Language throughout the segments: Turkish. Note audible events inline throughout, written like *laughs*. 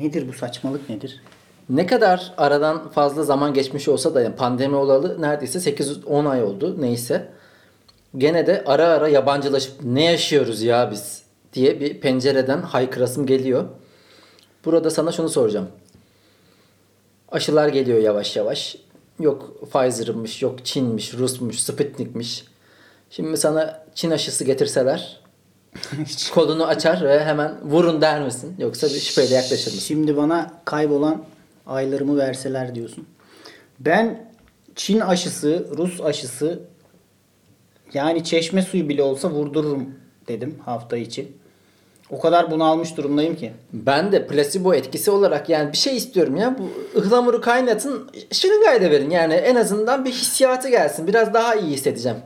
Nedir bu saçmalık nedir? Ne kadar aradan fazla zaman geçmiş olsa da pandemi olalı neredeyse 8-10 ay oldu neyse. Gene de ara ara yabancılaşıp ne yaşıyoruz ya biz diye bir pencereden haykırasım geliyor. Burada sana şunu soracağım. Aşılar geliyor yavaş yavaş. Yok Pfizer'mış, yok Çin'miş, Rus'muş, Sputnik'miş. Şimdi sana Çin aşısı getirseler *laughs* kolunu açar ve hemen vurun der misin? Yoksa bir şüpheyle yaklaşır mısın? Şimdi bana kaybolan aylarımı verseler diyorsun. Ben Çin aşısı, Rus aşısı yani çeşme suyu bile olsa vurdururum dedim hafta içi. O kadar bunalmış durumdayım ki. Ben de plasebo etkisi olarak yani bir şey istiyorum ya. Bu ıhlamuru kaynatın şırıngayı da verin. Yani en azından bir hissiyatı gelsin. Biraz daha iyi hissedeceğim.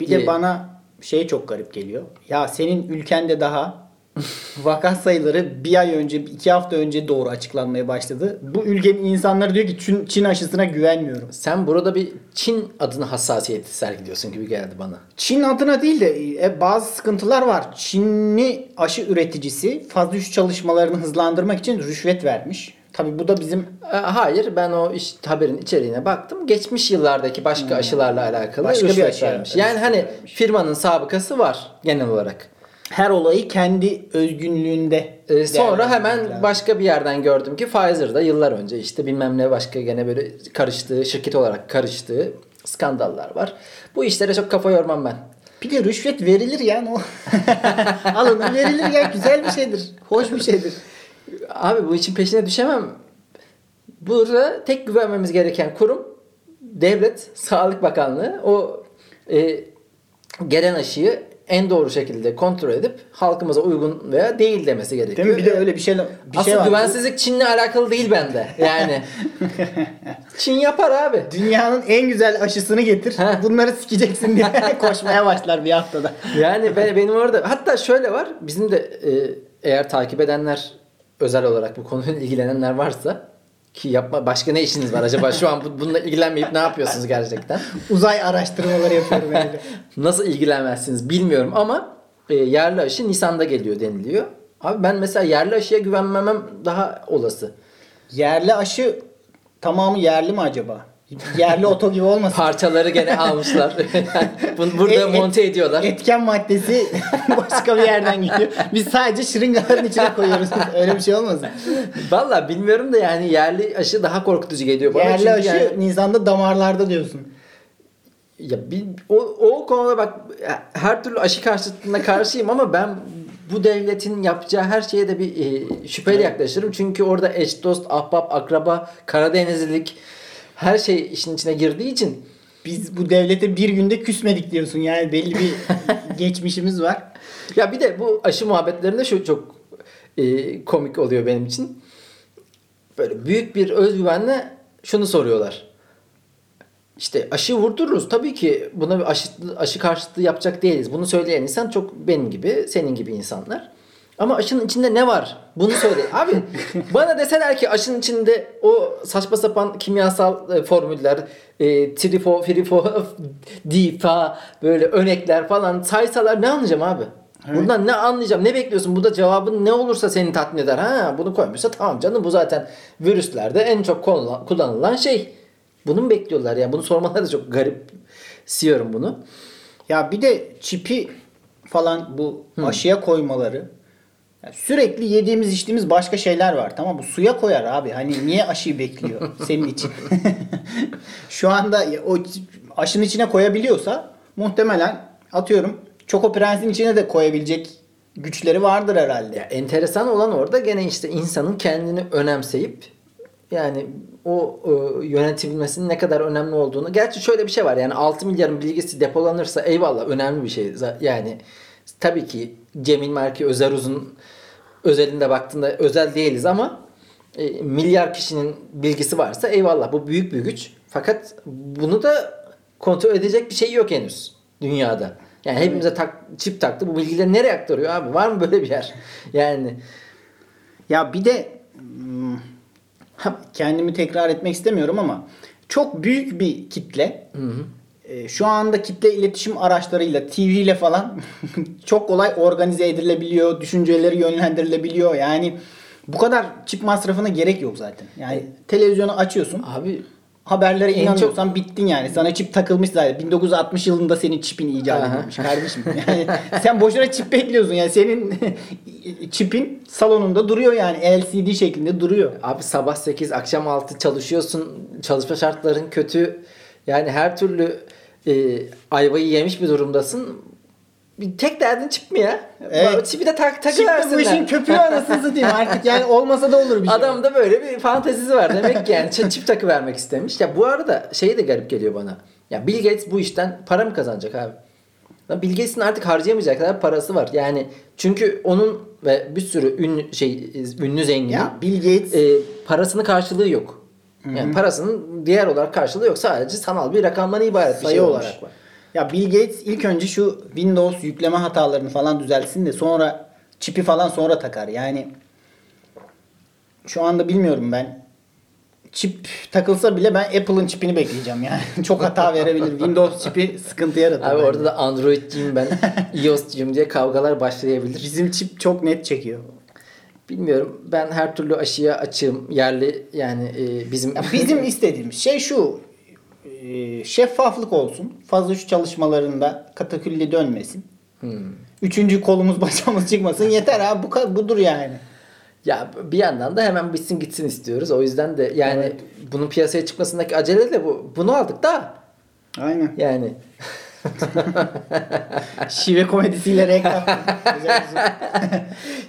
Bir diye. de bana şey çok garip geliyor. Ya senin ülkende daha *laughs* vaka sayıları bir ay önce, iki hafta önce doğru açıklanmaya başladı. Bu ülkenin insanları diyor ki Çin, Çin aşısına güvenmiyorum. Sen burada bir Çin adına hassasiyeti sergiliyorsun gibi geldi bana. Çin adına değil de e, bazı sıkıntılar var. Çinli aşı üreticisi fazla üç çalışmalarını hızlandırmak için rüşvet vermiş. Tabi bu da bizim E, Hayır ben o iş, haberin içeriğine baktım. Geçmiş yıllardaki başka aşılarla alakalı Hmm. Başka bir aşıya vermiş. Yani hani vermiş. firmanın sabıkası var genel olarak. her olayı kendi özgünlüğünde Ee, sonra hemen lazım. başka bir yerden gördüm ki Pfizer'da yıllar önce işte bilmem ne başka gene böyle karıştığı, şirket olarak karıştığı skandallar var. Bu işlere çok kafa yormam ben. Bir de rüşvet verilir yani o. Alınır verilir ya güzel bir şeydir. Hoş bir şeydir. Abi bu için peşine düşemem. Burada tek güvenmemiz gereken kurum devlet, Sağlık Bakanlığı. O e, gelen aşıyı en doğru şekilde kontrol edip halkımıza uygun veya değil demesi gerekiyor. Değil mi? Bir de öyle bir şey bir Asıl şey var. güvensizlik Çin'le alakalı değil bende. Yani *laughs* Çin yapar abi. Dünyanın en güzel aşısını getir. Bunları sikeceksin diye *laughs* koşmaya başlar bir haftada. Yani ben, benim orada hatta şöyle var. Bizim de e, eğer takip edenler özel olarak bu konuyla ilgilenenler varsa ki yapma başka ne işiniz var acaba şu an bu- bununla ilgilenmeyip ne yapıyorsunuz gerçekten? Uzay araştırmaları yapıyorum evde. Nasıl ilgilenmezsiniz bilmiyorum ama e, yerli aşı Nisan'da geliyor deniliyor. Abi ben mesela yerli aşıya güvenmemem daha olası. Yerli aşı tamamı yerli mi acaba? Yerli oto gibi olmasın? Parçaları gene almışlar. *laughs* *laughs* Bunu burada Et- monte ediyorlar. Etken maddesi *laughs* başka bir yerden geliyor. Biz sadece şırıngaların içine koyuyoruz. Öyle bir şey olmasın? Valla bilmiyorum da yani yerli aşı daha korkutucu geliyor bana. Yerli Çünkü aşı yani- Nisan'da damarlarda diyorsun. Ya bir, o, o konuda bak her türlü aşı karşıtına karşıyım ama ben bu devletin yapacağı her şeye de bir e, şüpheyle yaklaşırım. Çünkü orada eş dost, ahbap, akraba, Karadenizlilik her şey işin içine girdiği için Biz bu devlete bir günde küsmedik diyorsun. Yani belli bir *laughs* geçmişimiz var. ya bir de bu aşı muhabbetlerinde şu çok e, komik oluyor benim için. Böyle büyük bir özgüvenle şunu soruyorlar. İşte aşı vurdururuz. Tabii ki buna bir aşı, aşı karşıtlığı yapacak değiliz. Bunu söyleyen insan çok benim gibi, senin gibi insanlar. Ama aşının içinde ne var? Bunu söyle. *laughs* Abi bana deseler ki aşının içinde o saçma sapan kimyasal e, formüller, e, trifo, frifo, *laughs* difa, böyle örnekler falan saysalar ne anlayacağım abi? Bundan ne anlayacağım? Ne bekliyorsun? Burada cevabın ne olursa seni tatmin eder. Ha bunu koymuşsa tamam canım bu zaten virüslerde en çok kullanılan, şey. Bunu mu bekliyorlar ya? Bunu sormaları da çok garip. Siyorum bunu. Ya bir de çipi falan bu aşıya koymaları. Sürekli yediğimiz içtiğimiz başka şeyler var. Tamam bu suya koyar abi. Hani niye aşıyı bekliyor *laughs* senin için? *laughs* Şu anda o aşının içine koyabiliyorsa muhtemelen atıyorum Choco Prens'in içine de koyabilecek güçleri vardır herhalde. Ya enteresan olan orada gene işte insanın kendini önemseyip yani o e, yönetilmesinin ne kadar önemli olduğunu. Gerçi şöyle bir şey var yani 6 milyarın bilgisi depolanırsa eyvallah önemli bir şey. Yani tabii ki Cemil Merki Özer Uzun özelinde baktığında özel değiliz ama e, milyar kişinin bilgisi varsa eyvallah bu büyük bir güç. Fakat bunu da kontrol edecek bir şey yok henüz dünyada. Yani hepimize tak, çip taktı. Bu bilgileri nereye aktarıyor abi? Var mı böyle bir yer? *laughs* Yani Ya bir de hmm, kendimi tekrar etmek istemiyorum ama çok büyük bir kitle e, şu anda kitle iletişim araçlarıyla, TV ile falan *laughs* çok kolay organize edilebiliyor, düşünceleri yönlendirilebiliyor. Yani bu kadar çip masrafına gerek yok zaten. Yani televizyonu açıyorsun, Abi haberlere inanıyorsan bittin yani. Sana çip takılmış zaten. 1960 yılında senin çipin icat edilmiş kardeşim. *laughs* Yani sen boşuna çip bekliyorsun. Yani senin *laughs* çipin salonunda duruyor yani. LCD şeklinde duruyor. Abi sabah 8 akşam 6 çalışıyorsun. Çalışma şartların kötü. Yani her türlü e, ayvayı yemiş bir durumdasın. Bir tek derdin çip mi ya? Evet. Çipi de tak Çip de bu işin köpüğü *laughs* anasını satayım artık. Yani olmasa da olur bir şey. Adam da böyle bir fantezisi var. Demek ki yani çip, takı vermek istemiş. Ya bu arada şey de garip geliyor bana. Ya Bill Gates bu işten para mı kazanacak abi? Lan Bill Gates'in artık harcayamayacak kadar parası var. Yani çünkü onun ve bir sürü ünlü şey ünlü zenginin Ya Bill Gates e, parasının karşılığı yok. Yani parasının diğer olarak karşılığı yok. Sadece sanal bir rakamdan ibaret bir sayı şey olmuş. olarak var. Ya Bill Gates ilk önce şu Windows yükleme hatalarını falan düzeltsin de sonra çipi falan sonra takar. Yani şu anda bilmiyorum ben. Çip takılsa bile ben Apple'ın çipini bekleyeceğim yani. *laughs* Çok hata verebilir. Windows çipi sıkıntı yaratır. Abi bence. orada da Android'ciyim ben, *laughs* iOS'cuyum diye kavgalar başlayabilir. bizim çip çok net çekiyor. Bilmiyorum. Ben her türlü aşıya açığım. Yerli yani e, bizim Ya bizim istediğimiz şey şu. e, Şeffaflık olsun. Fazla şu çalışmalarında katakülli dönmesin. Hmm. Üçüncü kolumuz *laughs* bacağımız çıkmasın. Yeter abi bu kadar budur yani. Ya bir yandan da hemen bitsin gitsin istiyoruz. O yüzden de yani Evet. bunun piyasaya çıkmasındaki acele de bu. Bunu aldık da Aynen. yani. *laughs* Şive komedisiyle reklam.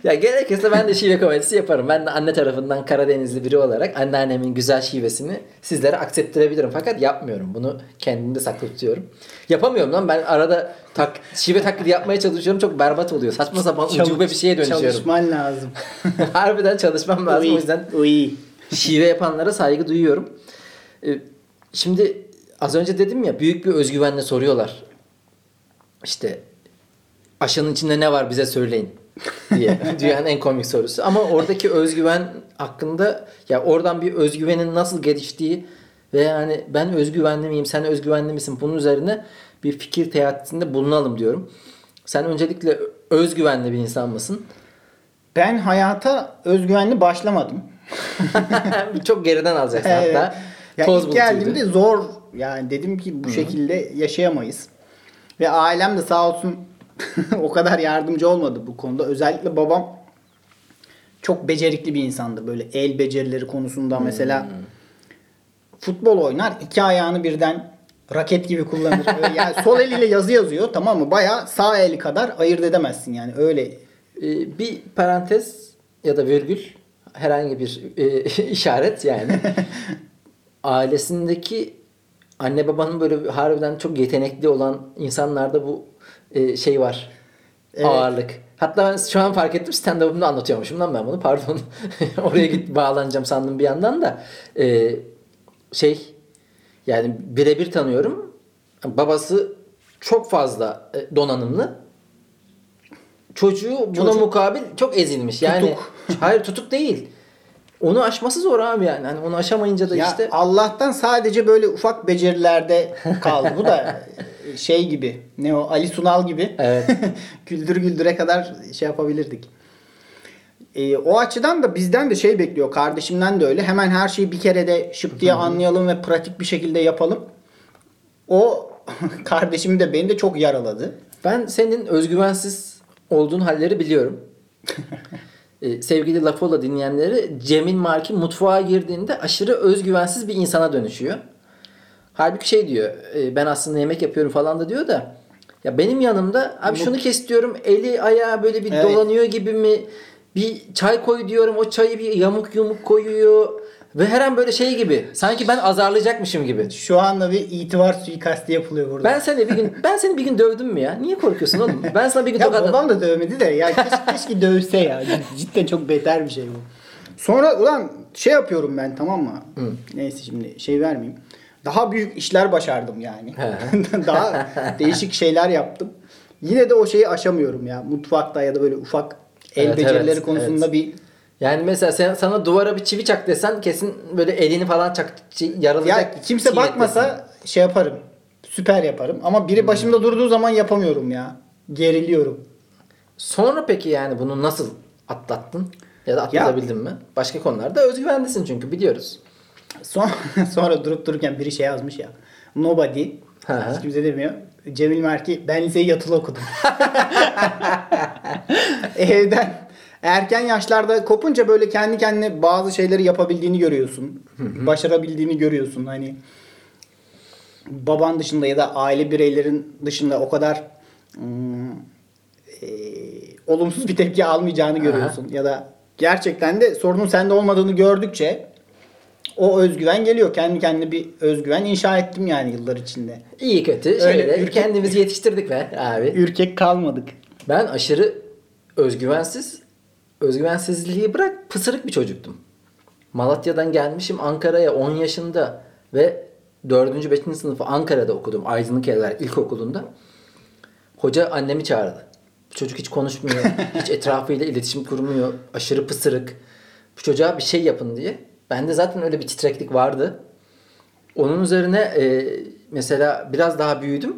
Ya gerekirse ben de şive komedisi yaparım. Ben de anne tarafından Karadenizli biri olarak anneannemin güzel şivesini sizlere aksettirebilirim. Fakat yapmıyorum. Bunu kendimde saklı tutuyorum. Yapamıyorum lan. Ben arada tak, şive taklidi yapmaya çalışıyorum. Çok berbat oluyor. Saçma sapan ucube bir şeye dönüşüyorum. Çalışman lazım. *laughs* Harbiden çalışmam lazım. O yüzden Uy. şive yapanlara saygı duyuyorum. Ee, Şimdi az önce dedim ya büyük bir özgüvenle soruyorlar. İşte aşının içinde ne var bize söyleyin diye. *laughs* Dünyanın en komik sorusu. Ama oradaki özgüven hakkında ya oradan bir özgüvenin nasıl geliştiği ve yani ben özgüvenli miyim sen özgüvenli misin bunun üzerine bir fikir teatisinde bulunalım diyorum. Sen öncelikle özgüvenli bir insan mısın? Ben hayata özgüvenli başlamadım. *laughs* Çok geriden alacaksın hatta. Ya Toz ilk geldiğimde zor yani dedim ki bu şekilde yaşayamayız. Ve ailem de sağ olsun *laughs* o kadar yardımcı olmadı bu konuda. Özellikle babam çok becerikli bir insandı. Böyle el becerileri konusunda mesela futbol oynar iki ayağını birden raket gibi kullanır. Yani sol eliyle yazı yazıyor tamam mı? Baya sağ eli kadar ayırt edemezsin yani öyle. Ee, bir parantez ya da virgül herhangi bir e, *laughs* işaret yani. *laughs* Ailesindeki anne babanın böyle harbiden çok yetenekli olan insanlarda bu e, şey var. Evet. Ağırlık. Hatta ben şu an fark ettim stand-up'ımda anlatıyormuşum lan ben bunu. Pardon. *laughs* Oraya git bağlanacağım sandım bir yandan da. Ee, şey yani birebir tanıyorum. Babası çok fazla e, donanımlı. Çocuğu buna Çocuk- mukabil çok ezilmiş. Yani Tutuk. *laughs* hayır tutuk değil. Onu aşması zor abi yani. Hani onu aşamayınca da Ya işte Allah'tan sadece böyle ufak becerilerde kaldı. Bu da *laughs* şey gibi. Ne o Ali Sunal gibi. Evet. *laughs* güldür güldüre kadar şey yapabilirdik. Ee, o açıdan da bizden de şey bekliyor. Kardeşimden de öyle. Hemen her şeyi bir kerede şıp diye anlayalım ve pratik bir şekilde yapalım. O *laughs* kardeşim de beni de çok yaraladı. Ben senin özgüvensiz olduğun halleri biliyorum. Ee, sevgili Lafola dinleyenleri Cemil Marki mutfağa girdiğinde aşırı özgüvensiz bir insana dönüşüyor. Halbuki şey diyor e, ben aslında yemek yapıyorum falan da diyor da ya benim yanımda abi şunu kes diyorum eli ayağı böyle bir Evet. dolanıyor gibi mi bir çay koy diyorum o çayı bir yamuk yumuk koyuyor ve her an böyle şey gibi sanki ben azarlayacakmışım gibi. Şu anda bir itibar suikasti yapılıyor burada. Ben seni bir gün ben seni bir gün dövdüm mü ya? Niye korkuyorsun oğlum? Ben sana bir gün Ya tokat babam da dövmedi de ya keşke, keşke dövse ya. Cidden çok beter bir şey bu. Sonra ulan şey yapıyorum ben tamam mı? Neyse şimdi şey vermeyeyim. Daha büyük işler başardım yani. *laughs* Daha değişik şeyler yaptım. Yine de o şeyi aşamıyorum ya. Mutfakta ya da böyle ufak el Evet, becerileri evet, konusunda evet. bir Yani mesela sen sana duvara bir çivi çak desen kesin böyle elini falan çak çi- ya yaralayacak. kimse bakmasa şey yaparım. süper yaparım. Ama biri başımda durduğu zaman yapamıyorum ya. Geriliyorum. Sonra peki yani bunu nasıl atlattın? Ya da atlatabildin mi? Başka konularda özgüvenlisin çünkü biliyoruz. Son, *laughs* sonra durup dururken biri şey yazmış ya. Nobody. Hiç kimse demiyor. Cemil Merki ben liseyi yatılı okudum. *laughs* Evden erken yaşlarda kopunca böyle kendi kendine bazı şeyleri yapabildiğini görüyorsun. Başarabildiğini görüyorsun. Hani baban dışında ya da aile bireylerin dışında o kadar hmm, e, olumsuz bir tepki almayacağını görüyorsun. Ya da gerçekten de sorunun sende olmadığını gördükçe o özgüven geliyor. Kendi kendine bir özgüven inşa ettim yani yıllar içinde. İyi kötü Öyle şöyle ürkek- kendimizi yetiştirdik be abi. Ürkek kalmadık. Ben aşırı özgüvensiz, özgüvensizliği bırak pısırık bir çocuktum. Malatya'dan gelmişim Ankara'ya 10 yaşında ve 4. 5. sınıfı Ankara'da okudum. Aydınlık Evler İlkokulu'nda. Hoca annemi çağırdı. Bu çocuk hiç konuşmuyor. *laughs* hiç etrafıyla iletişim kurmuyor. Aşırı pısırık. Bu çocuğa bir şey yapın diye. Bende zaten öyle bir titreklik vardı. Onun üzerine e, mesela biraz daha büyüdüm.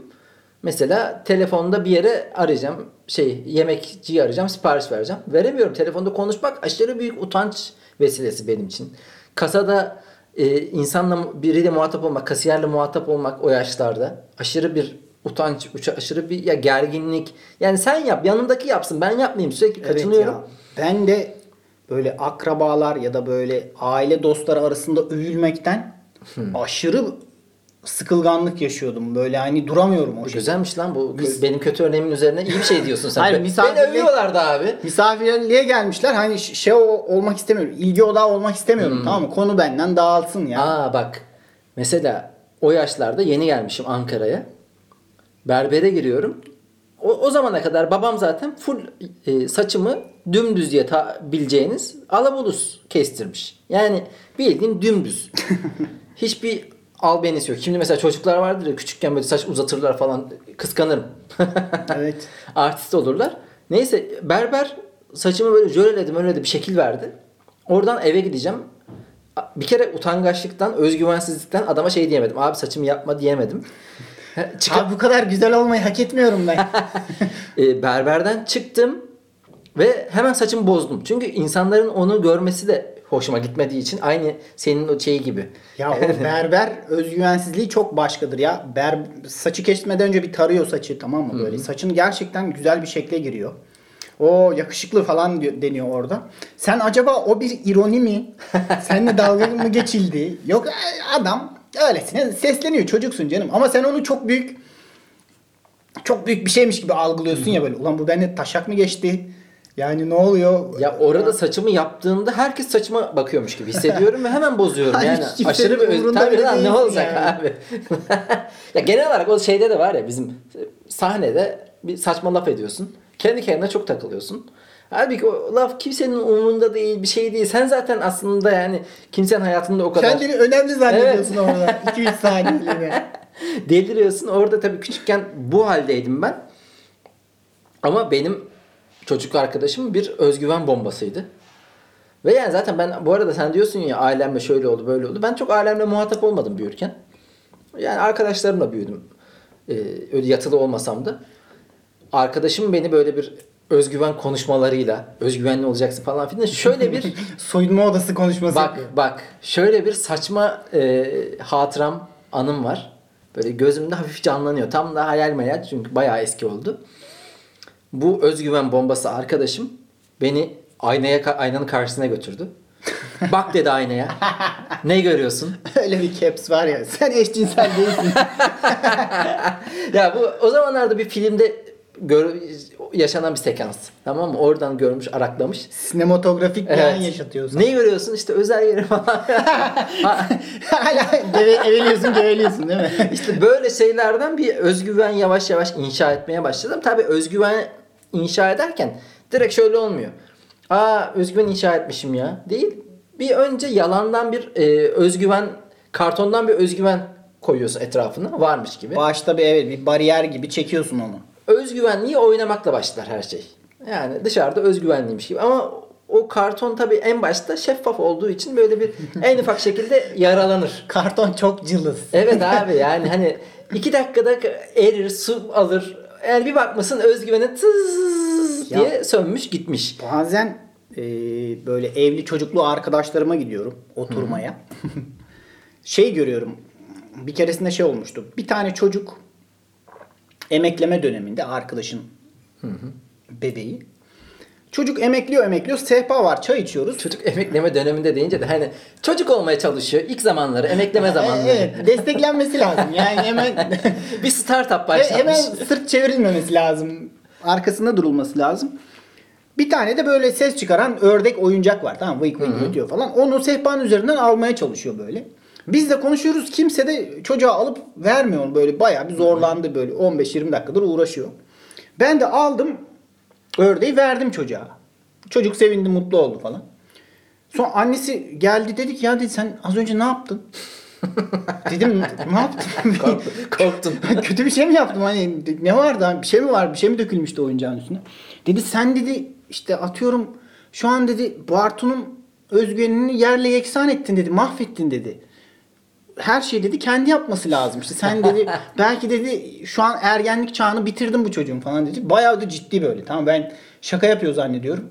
Mesela telefonda bir yere arayacağım. Şey yemekçiyi arayacağım. Sipariş vereceğim. Veremiyorum. Telefonda konuşmak aşırı büyük utanç vesilesi benim için. Kasada e, insanla biriyle muhatap olmak, kasiyerle muhatap olmak o yaşlarda aşırı bir utanç, uça- aşırı bir ya gerginlik. Yani sen yap, yanındaki yapsın. Ben yapmayayım. Sürekli kaçınıyorum. ya. Ben de böyle akrabalar ya da böyle aile dostları arasında övülmekten aşırı sıkılganlık yaşıyordum. Böyle hani duramıyorum o Bu şey. güzelmiş lan bu. Benim kötü örneğimin üzerine iyi bir şey diyorsun sen. Hayır, Be- Beni övüyorlardı abi. Misafirliğe gelmişler. Hani şey olmak istemiyorum. İlgi odağı olmak istemiyorum. Tamam mı? Konu benden dağılsın ya. Aa bak. Mesela o yaşlarda yeni gelmişim Ankara'ya. Berbere giriyorum. O, o zamana kadar babam zaten full e, saçımı dümdüz diye ta, bileceğiniz alabulus kestirmiş. Yani bildiğin dümdüz. *laughs* Hiçbir albenisi yok. Şimdi mesela çocuklar vardır ya küçükken böyle saç uzatırlar falan kıskanırım. Evet. *laughs* Artist olurlar. Neyse berber saçımı böyle jöleledim öyle de bir şekil verdi. Oradan eve gideceğim. Bir kere utangaçlıktan, özgüvensizlikten adama şey diyemedim. Abi saçımı yapma diyemedim. Çıkıp Abi bu kadar güzel olmayı hak etmiyorum ben. *laughs* e, berberden çıktım ve hemen saçımı bozdum. Çünkü insanların onu görmesi de hoşuma gitmediği için aynı senin o şeyi gibi. ya o *laughs* berber özgüvensizliği çok başkadır ya. Ber saçı kesmeden önce bir tarıyor saçı tamam mı böyle. Saçın gerçekten güzel bir şekle giriyor. O yakışıklı falan deniyor orada. Sen acaba o bir ironi mi? *laughs* Seninle dalga mı geçildi? Yok e, adam öylesine sesleniyor çocuksun canım. Ama sen onu çok büyük çok büyük bir şeymiş gibi algılıyorsun ya böyle. Ulan bu bende taşak mı geçti? Yani ne oluyor? Ya orada saçımı yaptığımda herkes saçıma bakıyormuş gibi hissediyorum ve hemen bozuyorum. Yani aşırı bir öz... Tabii lan ne olacak yani. abi? *laughs* ya genel olarak o şeyde de var ya bizim sahnede bir saçma laf ediyorsun. Kendi kendine çok takılıyorsun. Halbuki o laf kimsenin umurunda değil, bir şey değil. Sen zaten aslında yani kimsenin hayatında o kadar Kendini önemli zannediyorsun orada. 2-3 saniyeliğine. *laughs* deliriyorsun. Orada tabii küçükken bu haldeydim ben. Ama benim çocuk arkadaşım bir özgüven bombasıydı. Ve yani zaten ben bu arada sen diyorsun ya ailemle şöyle oldu böyle oldu. Ben çok ailemle muhatap olmadım büyürken. Yani arkadaşlarımla büyüdüm. Ee, öyle yatılı olmasam da. Arkadaşım beni böyle bir özgüven konuşmalarıyla özgüvenli olacaksın falan filan. Şöyle bir *laughs* Soyunma odası konuşması Bak yapıyor. bak şöyle bir saçma e, hatıram anım var. Böyle gözümde hafif canlanıyor. Tam da hayal meyal çünkü bayağı eski oldu. Bu özgüven bombası arkadaşım beni aynaya aynanın karşısına götürdü. *laughs* Bak dedi aynaya. Ne görüyorsun? *laughs* Öyle bir caps var ya. Sen eşcinsel değilsin. *laughs* ya bu o zamanlarda bir filmde gör, yaşanan bir sekans. Tamam mı? Oradan görmüş, araklamış. Sinematografik bir an yaşatıyorsun. Ne görüyorsun? İşte özel yeri falan. Ha- Hala geve, eveliyorsun geveliyorsun değil mi? İşte böyle şeylerden bir özgüven yavaş yavaş inşa etmeye başladım. Tabii özgüven inşa ederken direkt şöyle olmuyor. Aa özgüven inşa etmişim ya. Değil. Bir önce yalandan bir e, özgüven, kartondan bir özgüven koyuyorsun etrafına. Varmış gibi. Başta bir evet bir bariyer gibi çekiyorsun onu. Özgüvenliği oynamakla başlar her şey. Yani dışarıda özgüvenliymiş gibi ama o karton tabii en başta şeffaf olduğu için böyle bir *laughs* en ufak şekilde yaralanır. Karton çok cılız. Evet abi yani hani iki dakikada erir, su alır. Yani bir bakmasın özgüveni tız Ya. diye sönmüş gitmiş. Bazen e, böyle evli çocuklu arkadaşlarıma gidiyorum oturmaya. *laughs* şey görüyorum. Bir keresinde şey olmuştu. Bir tane çocuk emekleme döneminde arkadaşın bebeği. Çocuk emekliyor emekliyor. Sehpa var çay içiyoruz. Çocuk emekleme döneminde deyince de hani çocuk olmaya çalışıyor. İlk zamanları, emekleme zamanları. E, Evet desteklenmesi lazım. Yani hemen *laughs* bir startup başlatmış. Hemen sırt çevrilmemesi lazım. Arkasında durulması lazım. Bir tane de böyle ses çıkaran ördek oyuncak var. Tamam vıyk vıyk ötüyor falan. Onu sehpanın üzerinden almaya çalışıyor böyle. Biz de konuşuyoruz. Kimse de çocuğa alıp vermiyor böyle. Bayağı bir zorlandı böyle. 15-20 dakikadır uğraşıyor. Ben de aldım. Ördeği verdim çocuğa. Çocuk sevindi, mutlu oldu falan. Sonra annesi geldi dedi ki ya dedi sen az önce ne yaptın? *laughs* Dedim ne yaptım? *laughs* Korktun. *laughs* Kötü bir şey mi yaptım? Hani ne vardı? Hani Bir şey mi var? Bir şey mi dökülmüştü oyuncağın üstüne? Dedi sen dedi işte atıyorum şu an dedi Bartu'nun özgüvenini yerle yeksan ettin dedi. Mahvettin dedi. Her şey dedi kendi yapması lazım. İşte sen dedi *laughs* belki dedi şu an ergenlik çağını bitirdin bu çocuğun falan dedi. Bayağı da ciddi böyle. Tamam ben şaka yapıyor zannediyorum.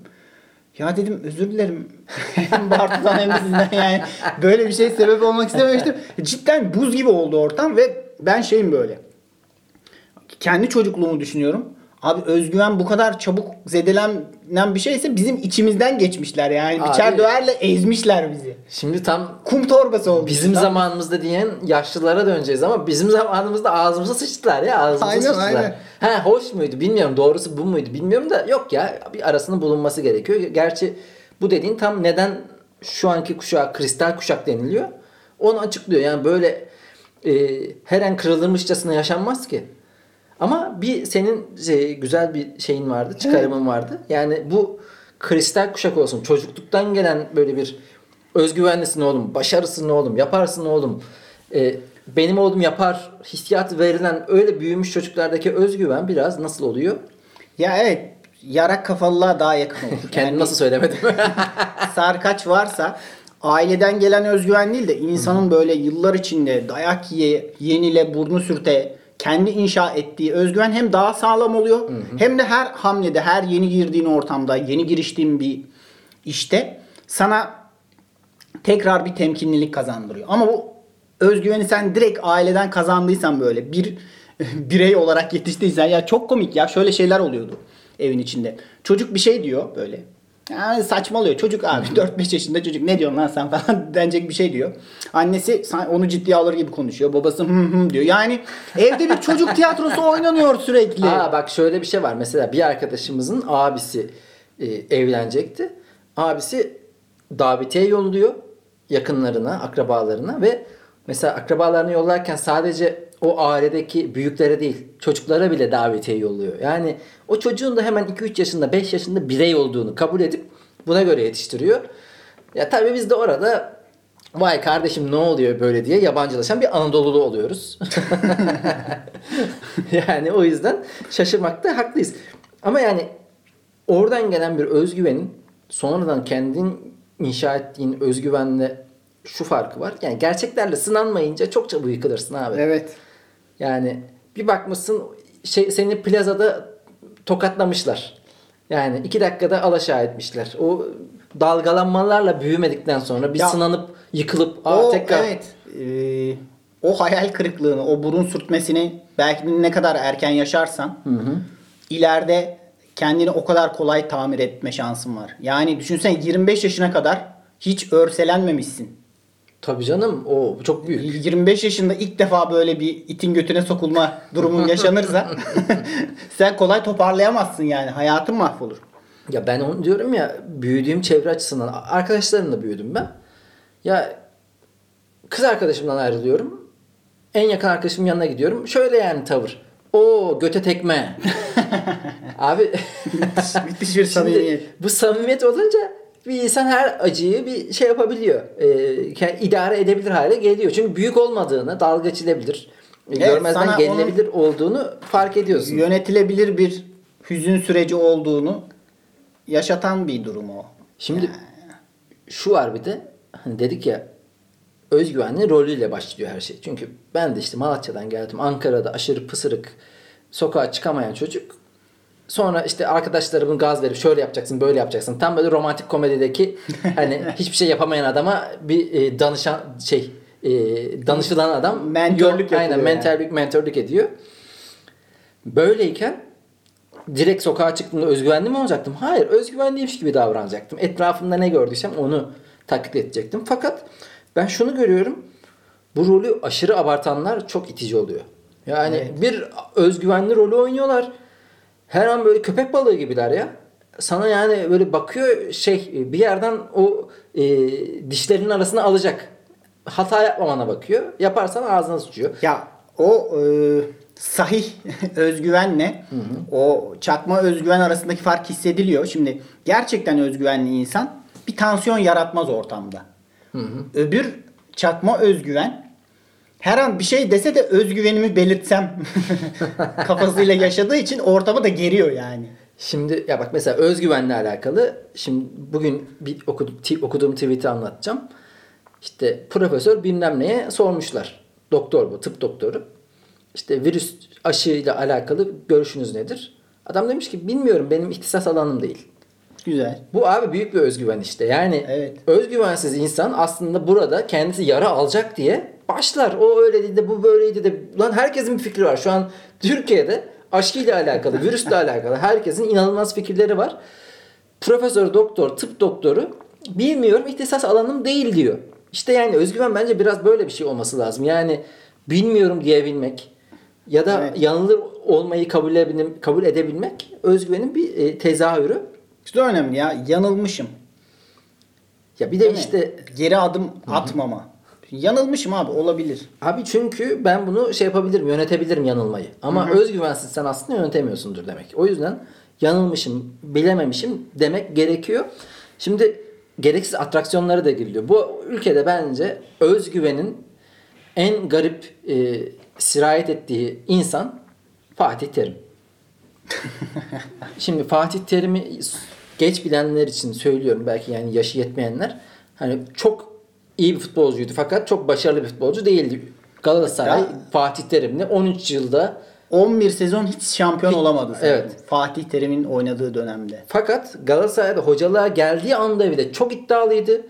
Ya dedim özür dilerim. *laughs* hem Bartu'dan hem de sizden yani böyle bir şey sebep olmak istememiştim. Cidden buz gibi oldu ortam ve ben şeyim böyle. Kendi çocukluğumu düşünüyorum. Abi özgüven bu kadar çabuk zedelenen bir şeyse bizim içimizden geçmişler yani. Abi- Biçer döverle ezmişler bizi. Şimdi tam Kum torbası oldu. bizim Tam- zamanımızda diyen yaşlılara döneceğiz ama bizim zamanımızda ağzımıza sıçtılar ya ağzımıza Aynen, sıçtılar. aynen. Ha hoş muydu bilmiyorum doğrusu bu muydu bilmiyorum da yok ya bir arasının bulunması gerekiyor. Gerçi bu dediğin tam neden şu anki kuşağa kristal kuşak deniliyor. Onu açıklıyor yani böyle e, her an kırılırmışçasına yaşanmaz ki. Ama bir senin şey, güzel bir şeyin vardı, çıkarımın vardı. Yani bu kristal kuşak olsun. Çocukluktan gelen böyle bir özgüvenlisin oğlum, başarısın oğlum, yaparsın oğlum. Ee, benim oğlum yapar hissiyatı verilen öyle büyümüş çocuklardaki özgüven biraz nasıl oluyor? Ya evet yarak kafalılığa daha yakın olur. *laughs* Kendimi Yani- nasıl söylemedim? *laughs* sarkaç varsa aileden gelen özgüven değil de insanın böyle yıllar içinde dayak ye, yenile, burnu sürte, kendi inşa ettiği özgüven hem daha sağlam oluyor hem de her hamlede, her yeni girdiğin ortamda, yeni giriştiğin bir işte sana tekrar bir temkinlilik kazandırıyor. Ama bu özgüveni sen direkt aileden kazandıysan böyle bir *laughs* birey olarak yetiştiysen ya çok komik ya şöyle şeyler oluyordu evin içinde. Çocuk bir şey diyor böyle. Yani saçmalıyor. Çocuk abi 4-5 yaşında çocuk ne diyorsun lan sen *laughs* falan denecek bir şey diyor. Annesi onu ciddiye alır gibi konuşuyor. Babası hı hı diyor. Yani evde bir çocuk tiyatrosu oynanıyor sürekli. Aa bak şöyle bir şey var. Mesela bir arkadaşımızın abisi e, evlenecekti. Abisi davetiye yolluyor yakınlarına, akrabalarına ve mesela akrabalarını yollarken sadece o ailedeki büyüklere değil, çocuklara bile davetiye yolluyor. Yani o çocuğun da hemen 2-3 yaşında, 5 yaşında birey olduğunu kabul edip buna göre yetiştiriyor. Ya tabii biz de orada vay kardeşim ne oluyor böyle diye yabancılaşan bir Anadolu'lu oluyoruz. *laughs* *laughs* yani o yüzden şaşırmakta haklıyız. Ama yani oradan gelen bir özgüvenin sonradan kendin inşa ettiğin özgüvenle şu farkı var. Yani gerçeklerle sınanmayınca çok çabuk yıkılırsın abi. Evet. Yani bir bakmışsın şey, seni plazada tokatlamışlar. Yani iki dakikada alaşağı etmişler. O dalgalanmalarla büyümedikten sonra bir Ya- sınanıp yıkılıp o tekrar evet. Ee, o hayal kırıklığını, o burun sürtmesini belki ne kadar erken yaşarsan ileride kendini o kadar kolay tamir etme şansın var. Yani düşünsene 25 yaşına kadar hiç örselenmemişsin. Tabii canım o çok büyük. 25 yaşında ilk defa böyle bir itin götüne sokulma durumun *laughs* yaşanırsa *laughs* sen kolay toparlayamazsın yani. Hayatın mahvolur. Ya ben onu diyorum ya büyüdüğüm çevre açısından arkadaşlarımla büyüdüm ben. Ya kız arkadaşımdan ayrılıyorum. En yakın arkadaşımın yanına gidiyorum. Şöyle yani tavır. O göte tekme. *laughs* Abi Müthiş bir samimiyet. Bu samimiyet olunca bir insan her acıyı bir şey yapabiliyor. Ke- idare edebilir hale geliyor. Çünkü büyük olmadığını, dalga geçilebilir, Evet, görmezden gelinebilir olduğunu fark ediyorsun. Yönetilebilir bir hüzün süreci olduğunu yaşatan bir durum o. Şimdi şu var bir de hani dedik ya özgüvenli rolüyle başlıyor her şey. Çünkü ben de işte Malatya'dan geldim. Ankara'da aşırı pısırık sokağa çıkamayan çocuk. Sonra işte arkadaşlarımın gaz verip şöyle yapacaksın böyle yapacaksın. Tam böyle romantik komedideki *laughs* hani hiçbir şey yapamayan adama bir e, danışan şey e, danışılan adam Mentörlük Aynen yapıyor yani. mentorluk, mentörlük ediyor. Böyleyken direkt sokağa çıktığımda özgüvenli mi olacaktım? Hayır özgüvenliymiş gibi davranacaktım. Etrafımda ne gördüysem onu taklit edecektim. Fakat ben şunu görüyorum. Bu rolü aşırı abartanlar çok itici oluyor. Yani bir özgüvenli rolü oynuyorlar. Her an böyle köpek balığı gibiler ya. Sana yani böyle bakıyor şey bir yerden o e, dişlerinin arasına alacak. Hata yapmamana bakıyor. Yaparsan ağzına sıçıyor. Ya o e, sahih *laughs* özgüvenle o çakma özgüven arasındaki fark hissediliyor. Şimdi gerçekten özgüvenli insan bir tansiyon yaratmaz ortamda. Öbür çakma özgüven her an bir şey dese de özgüvenimi belirtsem *laughs* kafasıyla yaşadığı için ortamı da geriyor yani. Şimdi ya bak mesela özgüvenle alakalı şimdi bugün bir okudum, okuduğum tweet'i anlatacağım. İşte profesör bilmem neye sormuşlar. Doktor bu tıp doktoru. İşte virüs aşıyla alakalı görüşünüz nedir? Adam demiş ki bilmiyorum benim ihtisas alanım değil. Güzel. Bu abi büyük bir özgüven işte. Yani Evet. özgüvensiz insan aslında burada kendisi yara alacak diye başlar. O öyleydi de bu böyleydi de. Lan herkesin bir fikri var. Şu an Türkiye'de aşıyla alakalı, virüsle alakalı herkesin inanılmaz fikirleri var. Profesör, doktor, tıp doktoru bilmiyorum ihtisas alanım değil diyor. İşte yani özgüven bence biraz böyle bir şey olması lazım. Yani bilmiyorum diyebilmek ya da Evet. yanılır olmayı kabul edebilmek, kabul edebilmek özgüvenin bir e, tezahürü. İşte o önemli ya. Yanılmışım. Ya bir de Değil mi? işte geri adım atmama. Yanılmışım abi olabilir. abi çünkü ben bunu şey yapabilirim, yönetebilirim yanılmayı. Ama özgüvensiz sen aslında yönetemiyorsundur demek. O yüzden yanılmışım, bilememişim demek gerekiyor. Şimdi gereksiz atraksiyonlara da giriliyor. Bu ülkede bence özgüvenin en garip e, sirayet ettiği insan Fatih Terim. *laughs* Şimdi Fatih Terim'i geç bilenler için söylüyorum belki yani yaşı yetmeyenler. Hani çok iyi bir futbolcuydu fakat çok başarılı bir futbolcu değildi. Galatasaray Ya. Fatih Terim'le 13 yılda 11 sezon hiç şampiyon olamadı zaten. evet. Fatih Terim'in oynadığı dönemde. fakat Galatasaray'da hocalığa geldiği anda bile çok iddialıydı.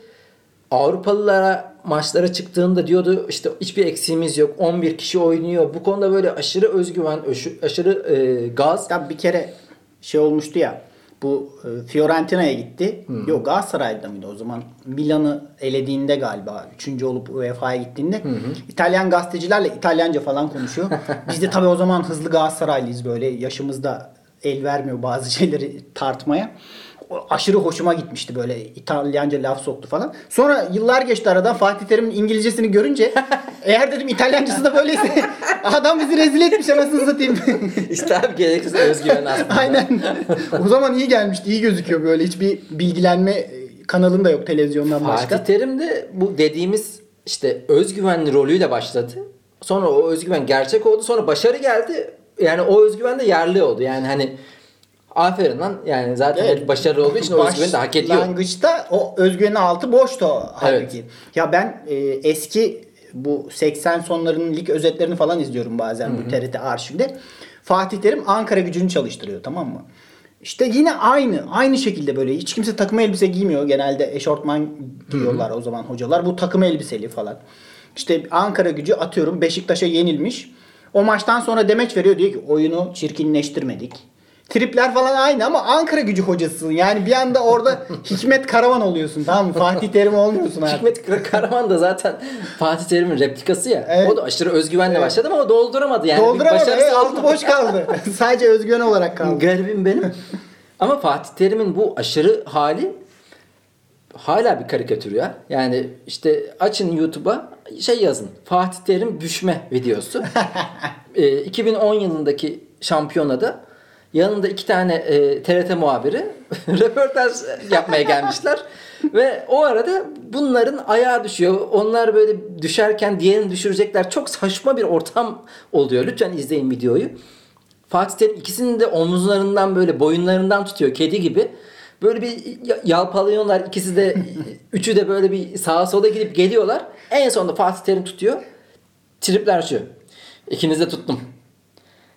Avrupalılara maçlara çıktığında diyordu işte hiçbir eksiğimiz yok. 11 kişi oynuyor. Bu konuda böyle aşırı özgüven, aşı- aşırı e, gaz. Ya bir kere şey olmuştu ya. Bu e, Fiorentina'ya gitti. Yok Galatasaray'da mıydı o zaman? Milan'ı elediğinde galiba. Üçüncü olup UEFA'ya gittiğinde. İtalyan gazetecilerle İtalyanca falan konuşuyor. *laughs* Biz de tabii o zaman hızlı Galatasaraylıyız böyle. Yaşımızda el vermiyor bazı şeyleri tartmaya. Aşırı hoşuma gitmişti böyle İtalyanca laf soktu falan. Sonra yıllar geçti aradan Fatih Terim'in İngilizcesini görünce *laughs* eğer dedim İtalyancası da böyleyse *laughs* adam bizi rezil etmiş anasını satayım. *laughs* işte abi gereksiz özgüven aslında. Aynen. o zaman iyi gelmişti. iyi gözüküyor böyle. Hiçbir bilgilenme kanalın da yok televizyondan başka. Fatih Terim de bu dediğimiz işte özgüvenli rolüyle başladı. Sonra o özgüven gerçek oldu. Sonra başarı geldi. Yani o özgüven de yerli oldu. Yani hani aferin lan. Yani zaten Evet. başarılı olduğu için o özgüveni de hak ediyor. Başlangıçta o özgüvenin altı boştu o halbuki. Ya ben e, eski bu 80 sonlarının lig özetlerini falan izliyorum bazen bu TRT arşivde. Fatih Terim Ankara gücünü çalıştırıyor tamam mı? İşte yine aynı aynı şekilde böyle hiç kimse takım elbise giymiyor. Genelde eşortman giyiyorlar o zaman hocalar. Bu takım elbiseli falan. İşte Ankara gücü atıyorum Beşiktaş'a yenilmiş. O maçtan sonra demeç veriyor diyor ki oyunu çirkinleştirmedik. Tripler falan aynı ama Ankara gücü hocasısın. Yani bir anda orada *laughs* Hikmet Karaman oluyorsun tamam mı? Fatih Terim olmuyorsun artık. Hikmet Karaman da zaten Fatih Terim'in replikası ya. Evet. O da aşırı özgüvenle başladı ama dolduramadı. Yani Dolduramadı. Evet, altı boş kaldı. *laughs* Sadece özgüven olarak kaldı. Garibim benim. Ama Fatih Terim'in bu aşırı hali hala bir karikatür ya. Yani işte açın YouTube'a şey yazın. Fatih Terim düşme videosu. *laughs* Ee, 2010 yılındaki şampiyonada yanında iki tane e, TRT muhabiri *laughs* röportaj yapmaya gelmişler. Ve o arada bunların ayağı düşüyor. Onlar böyle düşerken diğerini düşürecekler. Çok saçma bir ortam oluyor. Lütfen izleyin videoyu. Fatih Terim ikisini de omuzlarından böyle boyunlarından tutuyor kedi gibi. Böyle bir ya- yalpalıyorlar. ikisi de *laughs* üçü de böyle bir sağa sola gidip geliyorlar. En sonunda Fatih Terim tutuyor. Tripler şu. İkinizi de tuttum.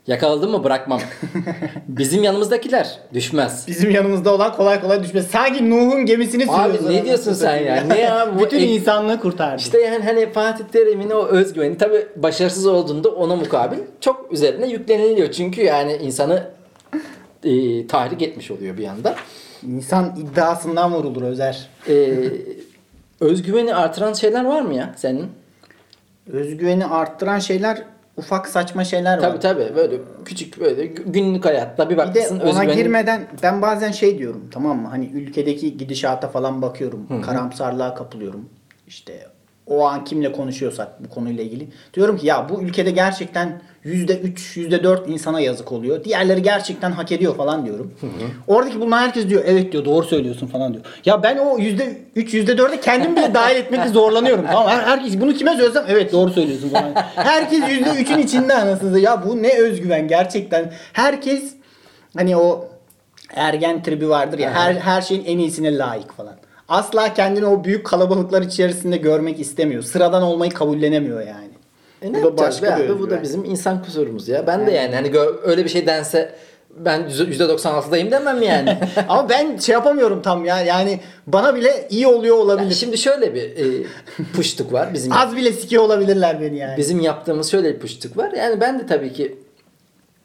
Yakaladım mı bırakmam. *laughs* Bizim yanımızdakiler düşmez. Bizim yanımızda olan kolay kolay düşmez. Sanki Nuh'un gemisini Abi sürüyoruz. ne diyorsun sen ya? Ne ya bu *laughs* Bütün ek- insanlığı kurtardı. İşte yani hani Fatih Terim'in o özgüveni tabi başarısız olduğunda ona mukabil çok üzerine yükleniliyor. Çünkü yani insanı e, tahrik etmiş oluyor bir yanda. İnsan iddiasından vurulur Özer. E, özgüveni artıran şeyler var mı ya senin? Özgüveni arttıran şeyler ufak saçma şeyler var. Tabi tabi böyle küçük böyle günlük hayatta bir Bir de bakmışsın ona özgüvenin... girmeden ben bazen şey diyorum tamam mı? Hani ülkedeki gidişata falan bakıyorum. Karamsarlığa kapılıyorum. İşte o an kimle konuşuyorsak bu konuyla ilgili. Diyorum ki ya bu ülkede gerçekten %3, %4 insana yazık oluyor. Diğerleri gerçekten hak ediyor falan diyorum. Oradaki bulunan herkes diyor evet diyor doğru söylüyorsun falan diyor. Ya ben o %3, %4'e kendim bile dahil etmekte zorlanıyorum. Tamam her, herkes bunu kime söylesem evet doğru söylüyorsun falan. Herkes %3'ün içinde anasını. Ya bu ne özgüven gerçekten. Herkes hani o ergen tribi vardır ya her her şeyin en iyisine layık falan. Asla kendini o büyük kalabalıklar içerisinde görmek istemiyor. Sıradan olmayı kabullenemiyor yani. E Bu ne da yapacağız başka be abi? Bu da bizim insan kusurumuz ya. Ben de yani hani öyle bir şey dense ben %96'dayım demem yani. *laughs* Ama ben şey yapamıyorum tam ya. Yani bana bile iyi oluyor olabilir. Yani şimdi şöyle bir e, puştuk var bizim Az bile sikiyor olabilirler beni yani. bizim yaptığımız şöyle bir puştuk var. Yani ben de tabii ki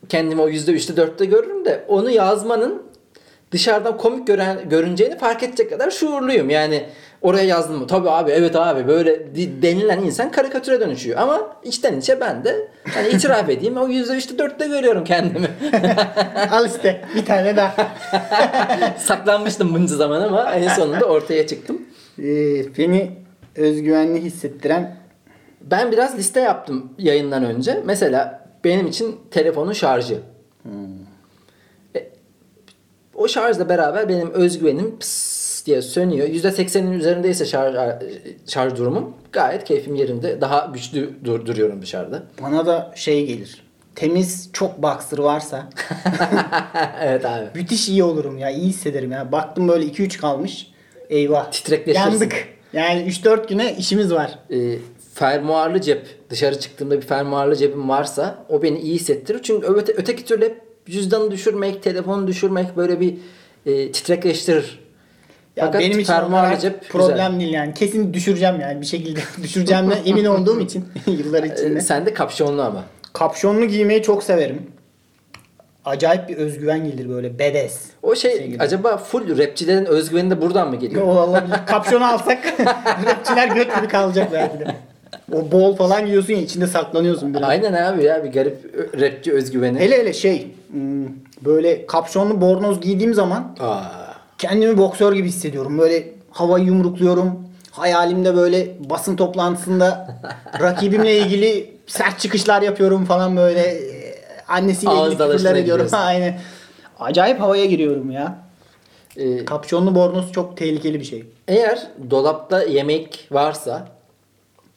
kendimi o %3'te 4'te görürüm de onu yazmanın dışarıdan komik gören, görüneceğini fark edecek kadar şuurluyum. Yani oraya yazdım mı? Tabii abi evet abi böyle denilen insan karikatüre dönüşüyor. Ama içten içe ben de hani itiraf *laughs* edeyim o %3'te 4'te görüyorum kendimi. *laughs* Al işte bir tane daha. *laughs* Saklanmıştım bunca zaman ama en sonunda ortaya çıktım. Ee, beni özgüvenli hissettiren Ben biraz liste yaptım yayından önce. Mesela benim için telefonun şarjı. E, o şarjla beraber benim özgüvenim pıs diye sönüyor. %80'in üzerindeyse şarj, şarj durumum gayet keyfim yerinde. Daha güçlü dur, duruyorum dışarıda. bana da şey gelir. Temiz çok boxer varsa *laughs* evet abi. müthiş iyi olurum ya. iyi hissederim ya. Baktım böyle 2-3 kalmış. Eyvah. Titrekleşirsin. Yandık. Yani 3-4 güne işimiz var. E, fermuarlı cep dışarı çıktığımda bir fermuarlı cebim varsa o beni iyi hissettirir. Çünkü öte, öteki türlü hep cüzdanı düşürmek, telefonu düşürmek böyle bir e, titrekleştirir. Ya Fakat benim için cep problem güzel. değil yani. Kesin düşüreceğim yani bir şekilde *laughs* düşüreceğimden emin olduğum için *laughs* yıllar E, içinde. sen de kapşonlu ama. Kapşonlu giymeyi çok severim. Acayip bir özgüven gelir böyle bedes. O şey, Şey acaba full rapçilerin özgüveni de buradan mı geliyor? O olabilir. Kapşonu alsak *laughs* rapçiler göt gibi kalacak belki de. O bol falan giyiyorsun ya içinde saklanıyorsun biraz. Aynen abi ya bir garip rapçi özgüveni. Hele hele şey hmm, böyle kapşonlu bornoz giydiğim zaman Aa, kendimi boksör gibi hissediyorum. Böyle havayı yumrukluyorum. Hayalimde böyle basın toplantısında *laughs* rakibimle ilgili sert çıkışlar yapıyorum falan böyle. Ee, Annesiyle Ağız ilgili küfürler ediyorum. *laughs* Aynen. Acayip havaya giriyorum ya. e, Kapşonlu bornoz çok tehlikeli bir şey. eğer dolapta yemek varsa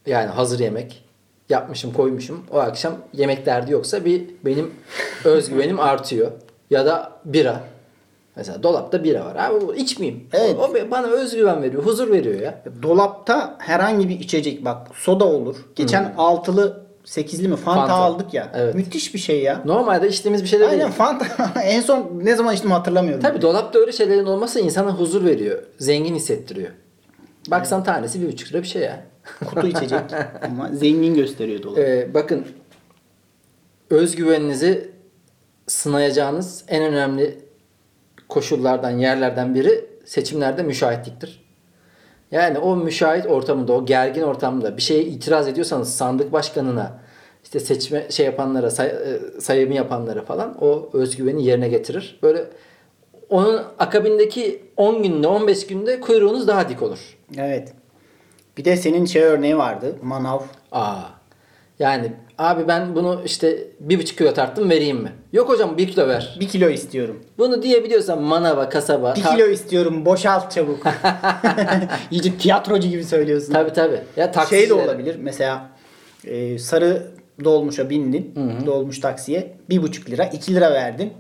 yani hazır yemek yapmışım koymuşum o akşam yemek derdi yoksa bir benim *laughs* özgüvenim artıyor. Ya da bira. Mesela dolapta bira var. Abi bu içmeyeyim. Evet. O, o bana özgüven veriyor, huzur veriyor ya. Dolapta herhangi bir içecek bak soda olur. Geçen altılı sekizli mi Fanta, Fanta. aldık ya. Evet. Müthiş bir şey ya. Normalde içtiğimiz bir şey de değil. Aynen Fanta. *laughs* en son ne zaman içtim hatırlamıyorum. Tabii dolapta öyle şeylerin olması insana huzur veriyor. Zengin hissettiriyor. Baksan tanesi bir buçuk lira bir şey ya. Kutu *laughs* içecek ama zengin gösteriyor dolap. Ee, bakın özgüveninizi sınayacağınız en önemli koşullardan, yerlerden biri seçimlerde müşahitliktir. Yani o müşahit ortamında, o gergin ortamda bir şeye itiraz ediyorsanız sandık başkanına, işte seçme şey yapanlara, say, e, sayımı yapanlara falan o özgüveni yerine getirir. Böyle onun akabindeki 10 günde, 15 günde kuyruğunuz daha dik olur. Evet. Bir de senin şey örneği vardı. Manav. Aa. Yani abi ben bunu işte bir buçuk kilo tarttım vereyim mi? Yok hocam bir kilo ver. Bir kilo istiyorum. Bunu diyebiliyorsan manava, kasaba. Bir kilo istiyorum. Boşalt çabuk. *laughs* *laughs* İyice tiyatrocu gibi söylüyorsun. Tabii tabii. Ya şey de taksicilere. olabilir. Mesela e, sarı dolmuşa bindin. Dolmuş taksiye. Bir buçuk lira. iki lira verdin.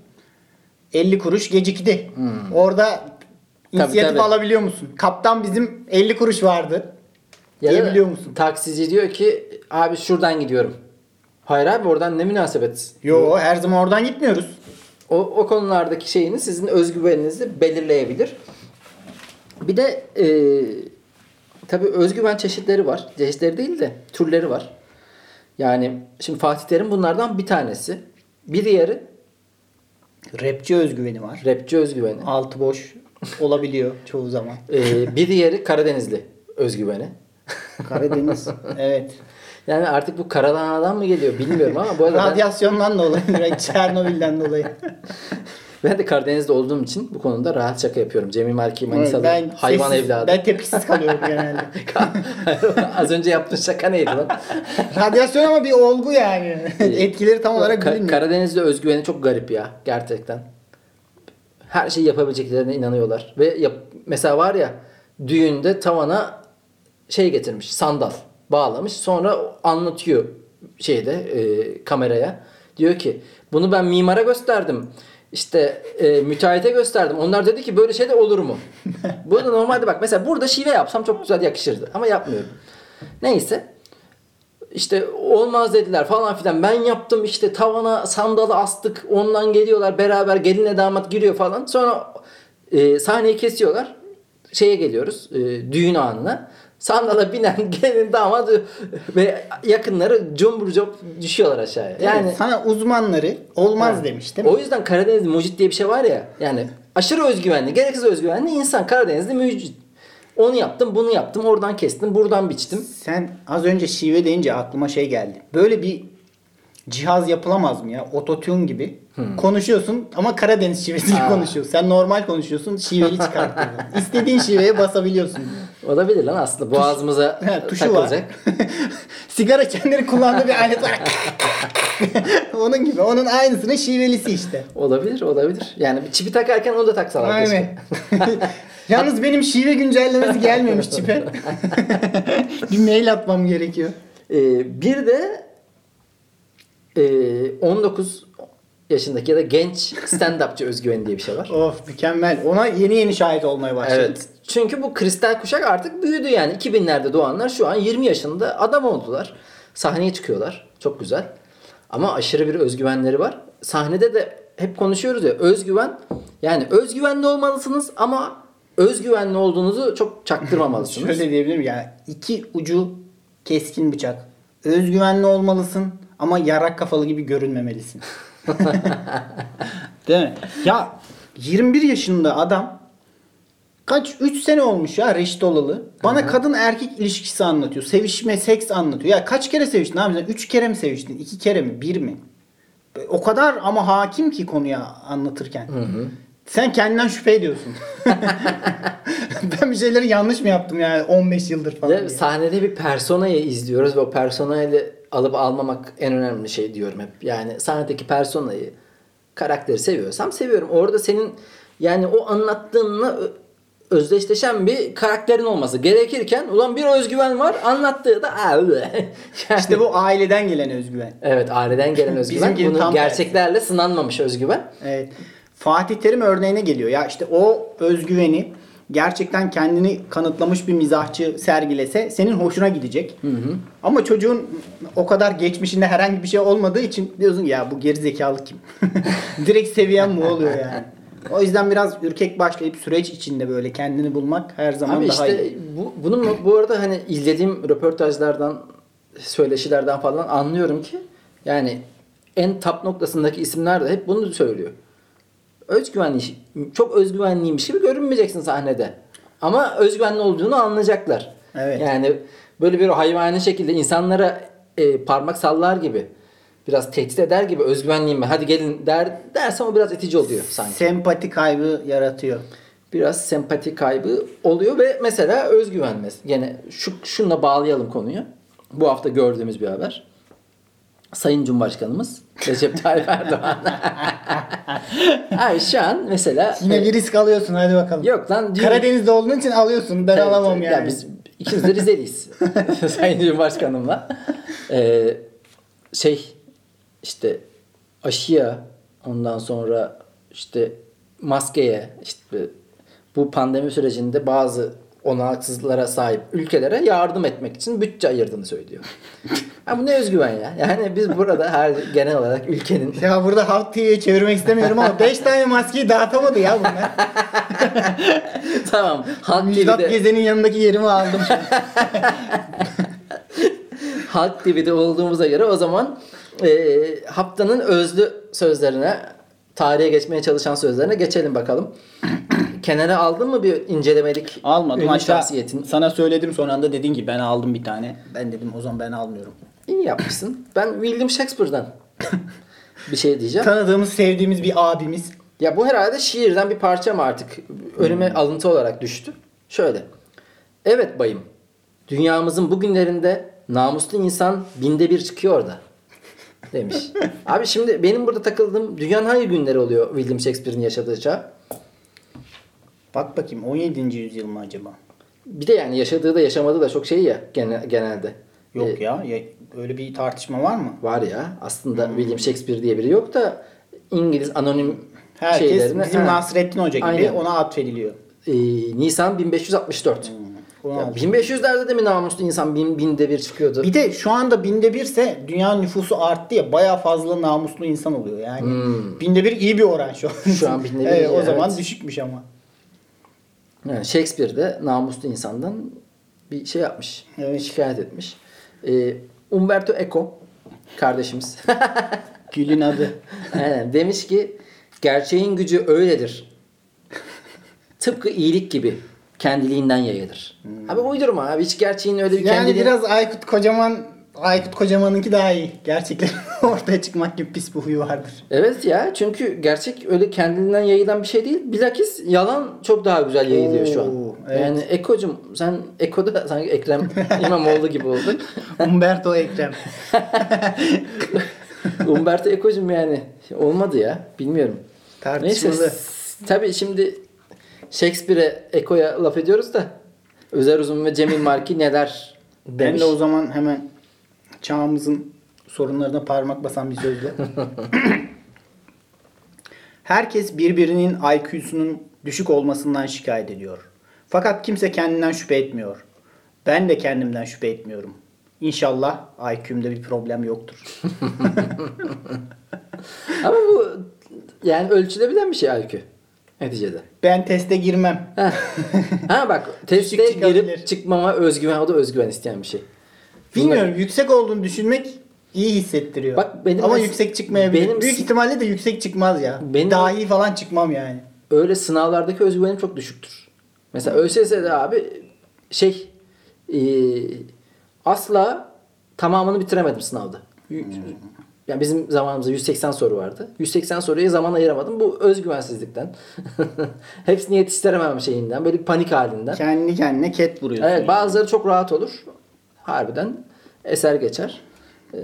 50 kuruş gecikti. Orada İnisiyatif tabii. alabiliyor musun? Kaptan bizim 50 kuruş vardı. Ya Diyebiliyor musun? Taksici diyor ki abi şuradan gidiyorum. Hayır abi oradan ne münasebet. Yo her zaman oradan gitmiyoruz. O, o konulardaki şeyini sizin özgüveninizi belirleyebilir. Bir de e, tabii özgüven çeşitleri var. Çeşitleri değil de türleri var. Yani şimdi Fatih Terim bunlardan bir tanesi. Bir diğeri Rapçi özgüveni var. rapçi özgüveni. Altı boş olabiliyor çoğu zaman. E, bir diğeri Karadenizli özgüveni. Karadeniz. evet. Yani artık bu Karadana'dan mı geliyor bilmiyorum ama bu arada Radyasyondan dolayı, direkt Çernobil'den dolayı. *laughs* ben de Karadeniz'de olduğum için bu konuda rahat şaka yapıyorum. Cemil Marki Manisalı ben hayvan sessiz- evladı. Ben tepkisiz kalıyorum genelde. *laughs* Az önce yaptığın şaka neydi lan? *laughs* Radyasyon ama bir olgu yani. Etkileri tam olarak Ka- bilinmiyor. Karadeniz'de özgüveni çok garip ya gerçekten. Her şeyi yapabileceklerine inanıyorlar. Ve yap- mesela var ya düğünde tavana şey getirmiş sandal bağlamış sonra anlatıyor şeyde e, kameraya. Diyor ki bunu ben mimara gösterdim. İşte e, müteahhite gösterdim. Onlar dedi ki böyle şey de olur mu? *laughs* Bu da normalde bak mesela burada şive yapsam çok güzel yakışırdı. Ama yapmıyorum. Neyse. İşte olmaz dediler falan filan. Ben yaptım işte tavana sandalı astık. Ondan geliyorlar beraber gelinle damat giriyor falan. Sonra e, sahneyi kesiyorlar. Şeye geliyoruz. e, düğün anına. Sandala binen *laughs* gelin damat ve yakınları cumbur cop düşüyorlar aşağıya. Yani Yani sana uzmanları olmaz Ha. demiş değil mi? o yüzden Karadeniz mucit diye bir şey var ya. Yani aşırı özgüvenli, gereksiz özgüvenli insan Karadeniz'de mucit. Onu yaptım, bunu yaptım, oradan kestim, buradan biçtim. Sen az önce şive deyince aklıma şey geldi. Böyle bir cihaz yapılamaz mı ya? Ototune gibi. Konuşuyorsun ama Karadeniz şivesiyle Aa. konuşuyorsun. Sen normal konuşuyorsun, şiveli çıkartıyorsun. *laughs* İstediğin şiveye basabiliyorsun. Olabilir lan aslında boğazımıza He, tuşu takılacak. var. *laughs* Sigara içenlerin kullandığı bir alet var. *laughs* onun gibi. Onun aynısının şivelisi işte. Olabilir, olabilir. Yani çipi takarken onu da taksalar. Aynen. Yalnız benim şive güncellemesi gelmemiş çipe. bir mail atmam gerekiyor. Ee, bir de e, 19 yaşındaki ya da genç stand-upçı özgüveni diye bir şey var. Of mükemmel. Ona yeni yeni şahit olmaya başladık. Evet. Çünkü bu kristal kuşak artık büyüdü yani. 2000'lerde doğanlar şu an 20 yaşında adam oldular. Sahneye çıkıyorlar. Çok güzel. Ama aşırı bir özgüvenleri var. Sahnede de hep konuşuyoruz ya özgüven. Yani özgüvenli olmalısınız ama özgüvenli olduğunuzu çok çaktırmamalısınız. *laughs* Şöyle diyebilirim yani iki ucu keskin bıçak. Özgüvenli olmalısın ama yarak kafalı gibi görünmemelisin. *laughs* *laughs* Değil mi? Ya 21 yaşında adam kaç 3 sene olmuş ya reşit olalı. Bana kadın erkek ilişkisi anlatıyor. Sevişme, seks anlatıyor. Ya kaç kere seviştin abi? 3 kere mi seviştin? 2 kere mi? 1 mi? O kadar ama hakim ki konuya anlatırken. Sen kendinden şüphe ediyorsun. *laughs* ben bir şeyleri yanlış mı yaptım yani 15 yıldır falan. Diye. sahnede bir personayı izliyoruz ve o personayla alıp almamak en önemli şey diyorum hep. Yani sahnedeki personayı, karakteri seviyorsam seviyorum. Orada senin yani o anlattığınla özdeşleşen bir karakterin olması gerekirken ulan bir özgüven var anlattığı da "Aa, üle." *laughs* yani, İşte bu aileden gelen özgüven. Evet aileden gelen *laughs* özgüven. Bizimkinin Bunu tam gerçeklerle sınanmamış özgüven. Evet. Fatih Terim örneğine geliyor. Ya işte o özgüveni gerçekten kendini kanıtlamış bir mizahçı sergilese senin hoşuna gidecek. Ama çocuğun o kadar geçmişinde herhangi bir şey olmadığı için diyorsun ya bu geri zekalı kim? *laughs* Direkt seviyen bu oluyor yani. O yüzden biraz ürkek başlayıp süreç içinde böyle kendini bulmak her zaman Abi daha işte iyi. bu, bunun bu arada hani izlediğim röportajlardan, söyleşilerden falan anlıyorum ki yani en top noktasındaki isimler de hep bunu söylüyor. Özgüvenli, çok özgüvenliymiş gibi görünmeyeceksin sahnede. Ama özgüvenli olduğunu anlayacaklar. Evet. Yani böyle bir hayvani şekilde insanlara e, parmak sallar gibi biraz tehdit eder gibi özgüvenliyim ben hadi gelin der dersen o biraz itici oluyor sanki Sempati kaybı yaratıyor. biraz sempati kaybı oluyor ve mesela özgüven Gene şu şununla bağlayalım konuyu. Bu hafta gördüğümüz bir haber. Sayın Cumhurbaşkanımız Recep Tayyip *laughs* Erdoğan. *laughs* Abi şu an mesela Yine bir risk alıyorsun hadi bakalım. Yok lan düğün- Karadeniz'de olduğun için alıyorsun. Ben Evet, alamam yani. Ya biz ikimiz de Rizeliyiz. *laughs* *laughs* Sayın Cumhurbaşkanımla. Ee, şey işte aşıya ondan sonra işte maskeye işte bu pandemi sürecinde bazı olanaksızlara sahip ülkelere yardım etmek için bütçe ayırdığını söylüyor. *laughs* ya bu ne özgüven ya. Yani biz burada her genel olarak ülkenin Ya burada Halk TV'ye çevirmek istemiyorum ama 5 tane maskeyi dağıtamadı ya bunlar. *laughs* tamam Halk Müjdat TV'de, Gezen'in yanındaki yerimi aldım. *laughs* Halk TV'de olduğumuza göre o zaman e, haftanın özlü sözlerine tarihe geçmeye çalışan sözlerine geçelim bakalım. *clears throat* Kenara aldın mı bir incelemelik Almadım. ünlü Hatta şahsiyetin? sana söyledim son anda dedin ki ben aldım bir tane. Ben dedim o zaman ben almıyorum. İyi yapmışsın. Ben William Shakespeare'dan *laughs* bir şey diyeceğim. Tanıdığımız, sevdiğimiz bir abimiz. Ya bu herhalde şiirden bir parça mı artık önüme alıntı olarak düştü. Şöyle. Evet bayım. Dünyamızın bugünlerinde namuslu insan binde bir çıkıyor da. Demiş. Abi şimdi benim burada takıldığım dünyanın hangi günleri oluyor William Shakespeare'in yaşadığı çağ? Bak bakayım 17. yüzyıl mı acaba? Bir de yani yaşadığı da yaşamadığı da çok şey ya gene- genelde. Yok Ee, ya, ya. Öyle bir tartışma var mı? Var ya. Aslında William Shakespeare diye biri yok da İngiliz anonim Herkes şeylerine. bizim Ha. Nasrettin Hoca gibi Aynen. ona atfediliyor. Ee, Nisan 1564. Ona Ya atfediliyor. 1500'lerde de mi namuslu insan bin, binde bir çıkıyordu? Bir de şu anda binde birse dünya nüfusu arttı ya baya fazla namuslu insan oluyor yani. Binde bir iyi bir oran şu an. Hmm. Şu an binde bir *laughs* Evet, iyi, O zaman evet. düşükmüş ama. Yani Shakespeare de namuslu insandan bir şey yapmış. Evet. Şikayet etmiş. Ee, Umberto Eco kardeşimiz. *laughs* Gül'ün adı. *laughs* Aynen, demiş ki gerçeğin gücü öyledir. Tıpkı iyilik gibi kendiliğinden yayılır. Abi uydurma abi hiç gerçeğin öyle bir Yani kendiliği... biraz Aykut Kocaman Aykut Kocaman'ınki daha iyi. Gerçekten *laughs* ortaya çıkmak gibi pis bir huyu vardır. Evet ya çünkü gerçek öyle kendiliğinden yayılan bir şey değil. Bilakis yalan çok daha güzel yayılıyor şu an. Evet. Yani Eko'cum sen Eko'da *laughs* sanki Ekrem İmamoğlu gibi oldun. *laughs* Umberto Ekrem. Umberto Eko'cum yani olmadı ya bilmiyorum. Neyse Tartışmalı. s- tabii şimdi Shakespeare'e Eko'ya laf ediyoruz da Özer Uzun ve Cemil Marki neler Ben demiş. de o zaman hemen çağımızın sorunlarına parmak basan bir sözle. *clears throat* Herkes birbirinin IQ'sunun düşük olmasından şikayet ediyor. Fakat kimse kendinden şüphe etmiyor. Ben de kendimden şüphe etmiyorum. İnşallah IQ'mda bir problem yoktur. *laughs* Ama bu yani ölçülebilen bir şey IQ neticede. Ben teste girmem. Ha, *laughs* ha bak teste girip çıkmama özgüven o da özgüven isteyen bir şey. Bilmiyorum yüksek olduğunu düşünmek iyi hissettiriyor. Bak benim Ama mes- yüksek çıkmayabilir. benim- Büyük ihtimalle de yüksek çıkmaz ya. Benim- Dahi falan çıkmam yani. öyle sınavlardaki özgüvenim çok düşüktür. Mesela ÖSS'de abi şey e, asla tamamını bitiremedim sınavda. Yani bizim zamanımızda 180 soru vardı. 180 soruya zaman ayıramadım. Bu özgüvensizlikten. *laughs* Hepsini yetiştiremem şeyinden. Böyle bir panik halinden. Kendi kendine ket vuruyorsun. Evet yani. bazıları çok rahat olur. Harbiden eser geçer. Ee,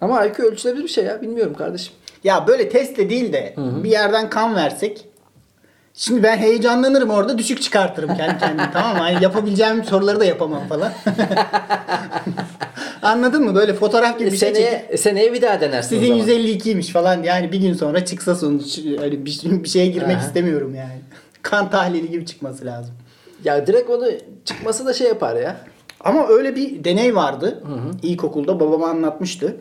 Ama IQ ölçülebilir bir şey ya. Bilmiyorum kardeşim. Ya böyle testle değil de bir yerden kan versek. Şimdi ben heyecanlanırım orada düşük çıkartırım kendi kendime *laughs* tamam mı? Hani yapabileceğim soruları da yapamam falan. *laughs* Anladın mı? Böyle fotoğraf gibi bir şey çekip seneye, seneye bir daha denersin sizin zaman. 152'ymiş falan yani bir gün sonra çıksa sonuç öyle bir, bir şeye girmek Aha. istemiyorum yani. Kan tahlili gibi çıkması lazım. Ya direkt onu çıkması da şey yapar ya. Ama öyle bir deney vardı. İlkokulda babama anlatmıştı.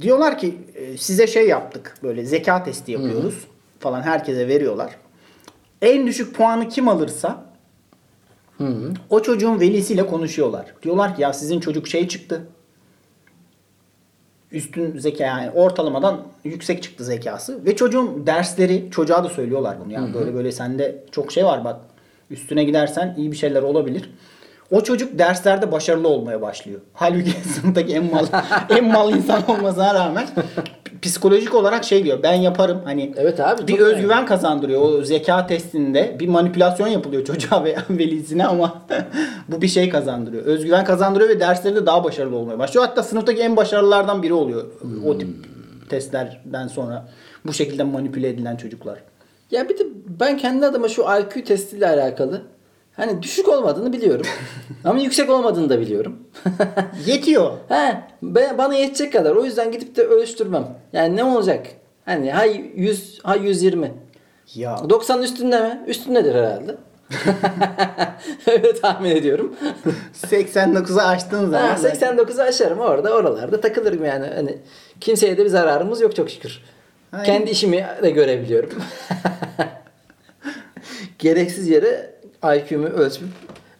Diyorlar ki e, size şey yaptık. Böyle zeka testi yapıyoruz falan herkese veriyorlar. En düşük puanı kim alırsa Hı. o çocuğun velisiyle konuşuyorlar. Diyorlar ki ya sizin çocuk şey çıktı. Üstün zeka yani ortalamadan yüksek çıktı zekası. Ve çocuğun dersleri çocuğa da söylüyorlar bunu. Yani böyle böyle sende çok şey var bak. Üstüne gidersen iyi bir şeyler olabilir. O çocuk derslerde başarılı olmaya başlıyor. Halbuki *laughs* sınıftaki en mal, en mal insan olmasına rağmen psikolojik olarak şey diyor. Ben yaparım. Hani Evet abi, bir çok özgüven kazandırıyor. O zeka testinde bir manipülasyon yapılıyor çocuğa ve *laughs* velisine ama *laughs* bu bir şey kazandırıyor. Özgüven kazandırıyor ve derslerinde daha başarılı olmaya başlıyor. Hatta sınıftaki en başarılılardan biri oluyor. O tip testlerden sonra bu şekilde manipüle edilen çocuklar. Ya bir de ben kendi adıma şu IQ testiyle alakalı hani düşük olmadığını biliyorum. *laughs* Ama yüksek olmadığını da biliyorum. *laughs* Yetiyor. He, ben, bana yetecek kadar. O yüzden gidip de ölçtürmem. Yani ne olacak? Hani hay 100, hay 120. Ya 90 üstünde mi? Üstündedir herhalde. *laughs* Öyle tahmin ediyorum. 89'u açtığın zaman. Ha, 89'u aşarım orada oralarda takılırım yani. Hani kimseye de bir zararımız yok çok şükür. Aynen. Kendi işimi de görebiliyorum. Gereksiz yere IQ'mu ölçüp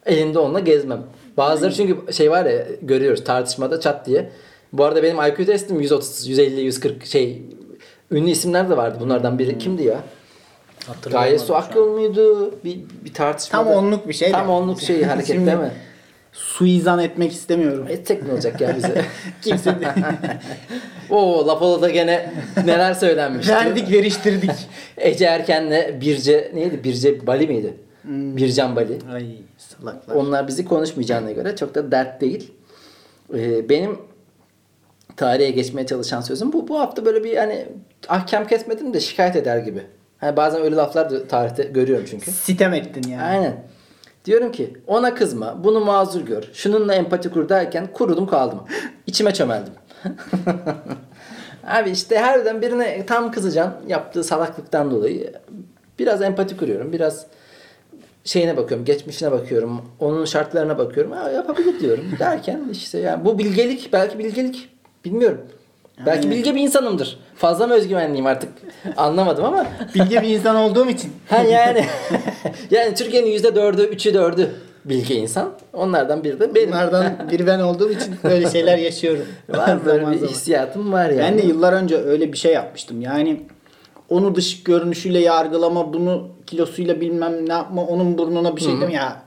elimde onunla gezmem. Bazıları çünkü şey var ya görüyoruz tartışmada çat diye. Bu arada benim IQ testim 130, 150, 140 şey ünlü isimler de vardı. Bunlardan biri kimdi ya? Gaye Su. Akyol muydu? Bir, bir tartışmada. Tam onluk bir şey. Tam onluk şey *laughs* hareket Şimdi- değil mi? Suizan etmek istemiyorum. Etsek ne olacak ya bize? *laughs* Kimse de. *laughs* Oo Lapola'da gene neler söylenmişti. Verdik veriştirdik. Ece Erken'le Birce neydi? Birce Bali miydi? Hmm. Bircan Bali. Ay salaklar. Onlar bizi konuşmayacağına göre çok da dert değil. Ee, benim tarihe geçmeye çalışan sözüm bu. Bu hafta böyle bir hani ahkam kesmedim de şikayet eder gibi. Hani bazen öyle laflar da tarihte görüyorum çünkü. Sitem ettin yani. Aynen. Diyorum ki ona kızma, bunu mazur gör, şununla empati kur derken kurudum kaldım. İçime çömeldim. *laughs* Abi işte harbiden birine tam kızacaksın yaptığı salaklıktan dolayı. Biraz empati kuruyorum. Biraz şeyine bakıyorum, geçmişine bakıyorum, onun şartlarına bakıyorum. Ha, yapabilir diyorum *laughs* derken işte yani bu bilgelik, belki bilgelik bilmiyorum. Belki bilge bir insanımdır. Fazla mı özgüvenliyim artık *laughs* anlamadım ama Bilge bir insan olduğum için. *laughs* Ha yani. yani Türkiye'nin yüzde dördü, üçü dördü bilgi insan. Onlardan biri de benim. Bunlardan biri ben olduğum için böyle şeyler yaşıyorum. var böyle bir hissiyatım var yani. Ben de yıllar önce öyle bir şey yapmıştım. Yani onu dış görünüşüyle yargılama, bunu kilosuyla bilmem ne yapma, onun burnuna bir şey deme ya.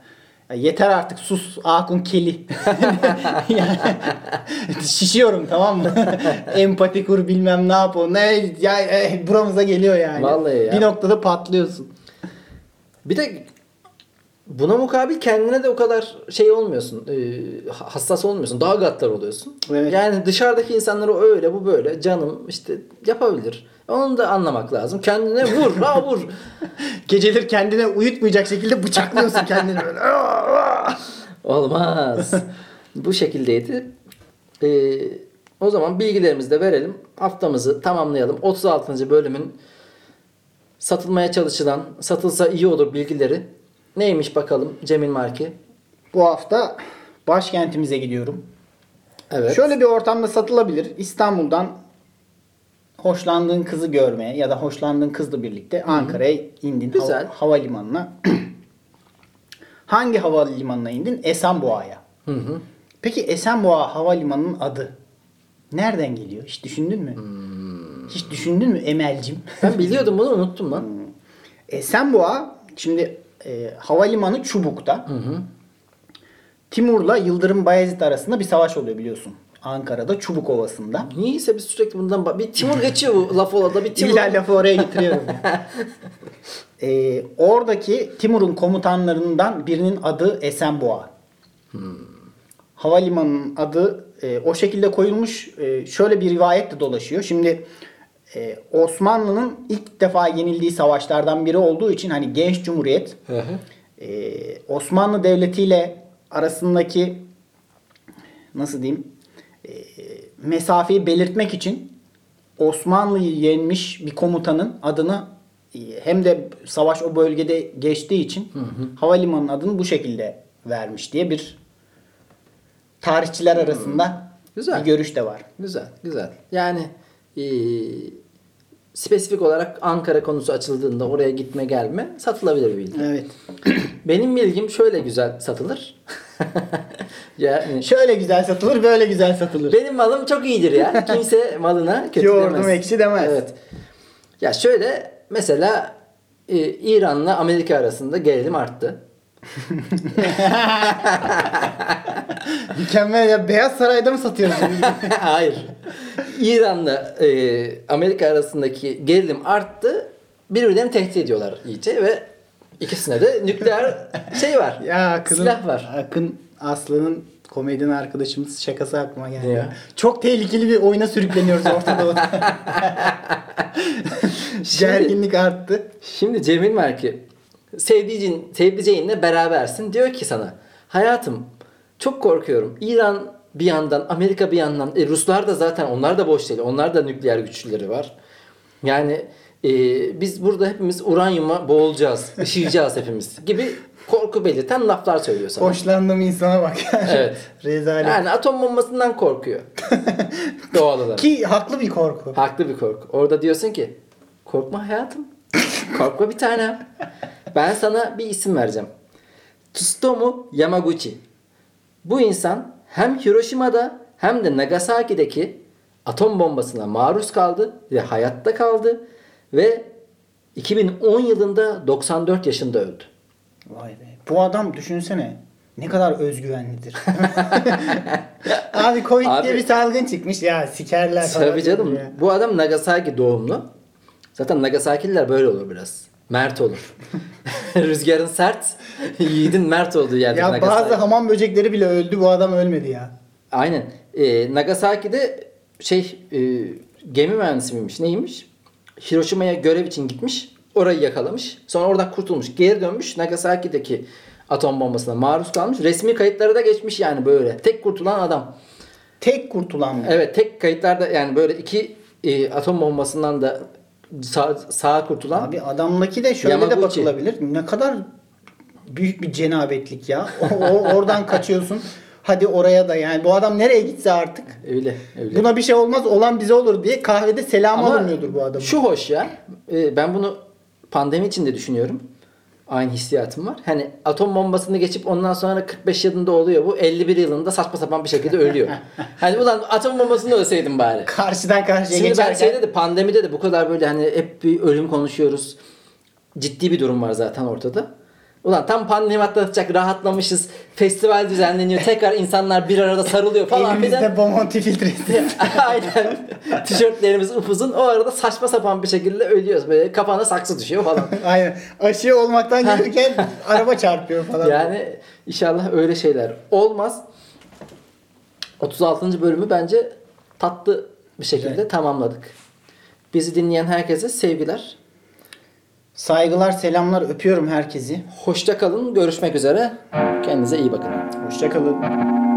ya Yeter artık sus Akun Keli. *laughs* Yani şişiyorum tamam mı? *laughs* Empati kur bilmem ne yap o. Ne ya e, buramıza geliyor yani. Vallahi ya. Bir noktada patlıyorsun. Bir de buna mukabil kendine de o kadar şey olmuyorsun. e, hassas olmuyorsun. Daha gaddar oluyorsun. Evet. Yani dışarıdaki insanları o öyle bu böyle canım işte yapabilir. Onu da anlamak lazım. Kendine vur, *laughs* la vur. Geceleri kendine uyutmayacak şekilde bıçaklıyorsun kendini böyle. *laughs* Olmaz. *laughs* Bu şekildeydi. Ee, o zaman bilgilerimizi de verelim. Haftamızı tamamlayalım. 36. bölümün satılmaya çalışılan, satılsa iyi olur bilgileri. Neymiş bakalım Cemil Marki? Bu hafta başkentimize gidiyorum. Evet. Şöyle bir ortamda satılabilir. İstanbul'dan hoşlandığın kızı görmeye ya da hoşlandığın kızla birlikte Ankara'ya indin hava- Güzel. havalimanına. *clears throat* Hangi havalimanına indin? Esenboğa'ya. Hı hı. Peki Esenboğa havalimanının adı nereden geliyor? Hiç düşündün mü? Hmm. Hiç düşündün mü Emel'cim? Ben biliyordum bunu unuttum lan. Esenboğa şimdi e, havalimanı Çubuk'ta. Timur'la Yıldırım Bayezid arasında bir savaş oluyor biliyorsun. Ankara'da Çubuk Ovası'nda. Niyeyse biz sürekli bundan bir Timur geçiyor bu laf olada bir Timur. İlla lafı oraya getiriyorum. Ee, *laughs* oradaki Timur'un komutanlarından birinin adı Esenboğa. Havalimanının adı e, o şekilde koyulmuş. E, şöyle bir rivayet de dolaşıyor. Şimdi e, Osmanlı'nın ilk defa yenildiği savaşlardan biri olduğu için hani genç cumhuriyet Hı hı. e, Osmanlı Devleti ile arasındaki nasıl diyeyim e, mesafeyi belirtmek için Osmanlı'yı yenmiş bir komutanın adını hem de savaş o bölgede geçtiği için havalimanının adını bu şekilde vermiş diye bir tarihçiler arasında Güzel. bir görüş de var. Güzel, güzel. Yani e, spesifik olarak Ankara konusu açıldığında oraya gitme gelme satılabilir bir bilgi. Evet. *clears throat* Benim bilgim şöyle güzel satılır. *laughs* yani Şöyle güzel satılır, böyle güzel satılır. benim malım çok iyidir ya. *laughs* Kimse malına kötü Yoğurdum demez. ekşi demez. Evet. Ya şöyle mesela e, İran'la Amerika arasında gerilim arttı. *laughs* Mükemmel ya. Beyaz Saray'da mı satıyorsun? *laughs* Hayır. İran'la e, Amerika arasındaki gerilim arttı. Birbirlerini tehdit ediyorlar iyice ve ikisine de nükleer şey var. *laughs* Ya Akın'ın, Silah var. Akın Aslı'nın komedyen arkadaşımız şakası aklıma geldi. Ya. Çok tehlikeli bir oyuna sürükleniyoruz Orta Doğu'da. Gerginlik arttı. Şimdi Cemil Merki sevdiceğin, sevdiceğinle berabersin. Diyor ki sana hayatım çok korkuyorum. İran bir yandan Amerika bir yandan e, Ruslar da zaten onlar da boş değil. Onlar da nükleer güçleri var. Yani e, biz burada hepimiz uranyuma boğulacağız. *laughs* Işıyacağız hepimiz gibi korku belirten laflar söylüyor sana. Hoşlandığım insana bak. *laughs* Evet. Rezalet. Yani atom bombasından korkuyor. *laughs* Doğal olarak. Ki haklı bir korku. Haklı bir korku. Orada diyorsun ki korkma hayatım. korkma bir tanem. Ben sana bir isim vereceğim. Tsutomu Yamaguchi. Bu insan hem Hiroşima'da hem de Nagasaki'deki atom bombasına maruz kaldı ve hayatta kaldı ve 2010 yılında 94 yaşında öldü. Vay be. Bu adam düşünsene. Ne kadar özgüvenlidir. *laughs* Abi Covid Abi- diye bir salgın çıkmış. Ya sikerler falan. Tabii canım. ya. Bu adam Nagasaki doğumlu. Zaten Nagasaki'liler böyle olur biraz. Mert olur. *laughs* Rüzgarın sert, yiğidin mert olduğu yerdir Ya Nagasaki. bazı hamam böcekleri bile öldü. Bu adam ölmedi ya. Aynen. Ee, Nagasaki'de şey e, gemi mühendisi miymiş neymiş? Hiroşima'ya görev için gitmiş. Orayı yakalamış. Sonra oradan kurtulmuş. Geri dönmüş. Nagasaki'deki atom bombasına maruz kalmış. Resmi kayıtlara da geçmiş yani böyle. Tek kurtulan adam. Tek kurtulan mı? Evet tek kayıtlarda yani böyle iki e, atom bombasından da sağ, sağa kurtulan. Abi adamdaki de şöyle de Yamaguchi. bakılabilir. Ne kadar büyük bir cenabetlik ya. O, o- oradan kaçıyorsun. Hadi oraya da yani bu adam nereye gitse artık. Öyle öyle. Buna bir şey olmaz olan bize olur diye kahvede selam Ama alınıyordur bu adamın. Şu hoş ya. e, ben bunu pandemi için de düşünüyorum. Aynı hissiyatım var. Hani atom bombasını geçip ondan sonra 45 yılında oluyor bu. 51 yılında saçma sapan bir şekilde ölüyor. *laughs* hani ulan atom bombasını ölseydim bari. Karşıdan karşıya Şimdi ben geçerken. şeyde de pandemide de bu kadar böyle hani hep bir ölüm konuşuyoruz. Ciddi bir durum var zaten ortada. Ulan tam pandemi atlatacak rahatlamışız. Festival düzenleniyor. Tekrar insanlar bir arada sarılıyor falan filan. Elimizde Bomonti filtresi. *laughs* Aynen. Tişörtlerimiz upuzun. O arada saçma sapan bir şekilde ölüyoruz. Böyle kafana saksı düşüyor falan. *laughs* Aynen. Aşı olmaktan yürürken *laughs* araba çarpıyor falan. Yani inşallah öyle şeyler olmaz. 36. bölümü bence tatlı bir şekilde Güzel. tamamladık. Bizi dinleyen herkese sevgiler. Saygılar, selamlar öpüyorum herkesi. Hoşça kalın. Görüşmek üzere. Kendinize iyi bakın. Hoşçakalın.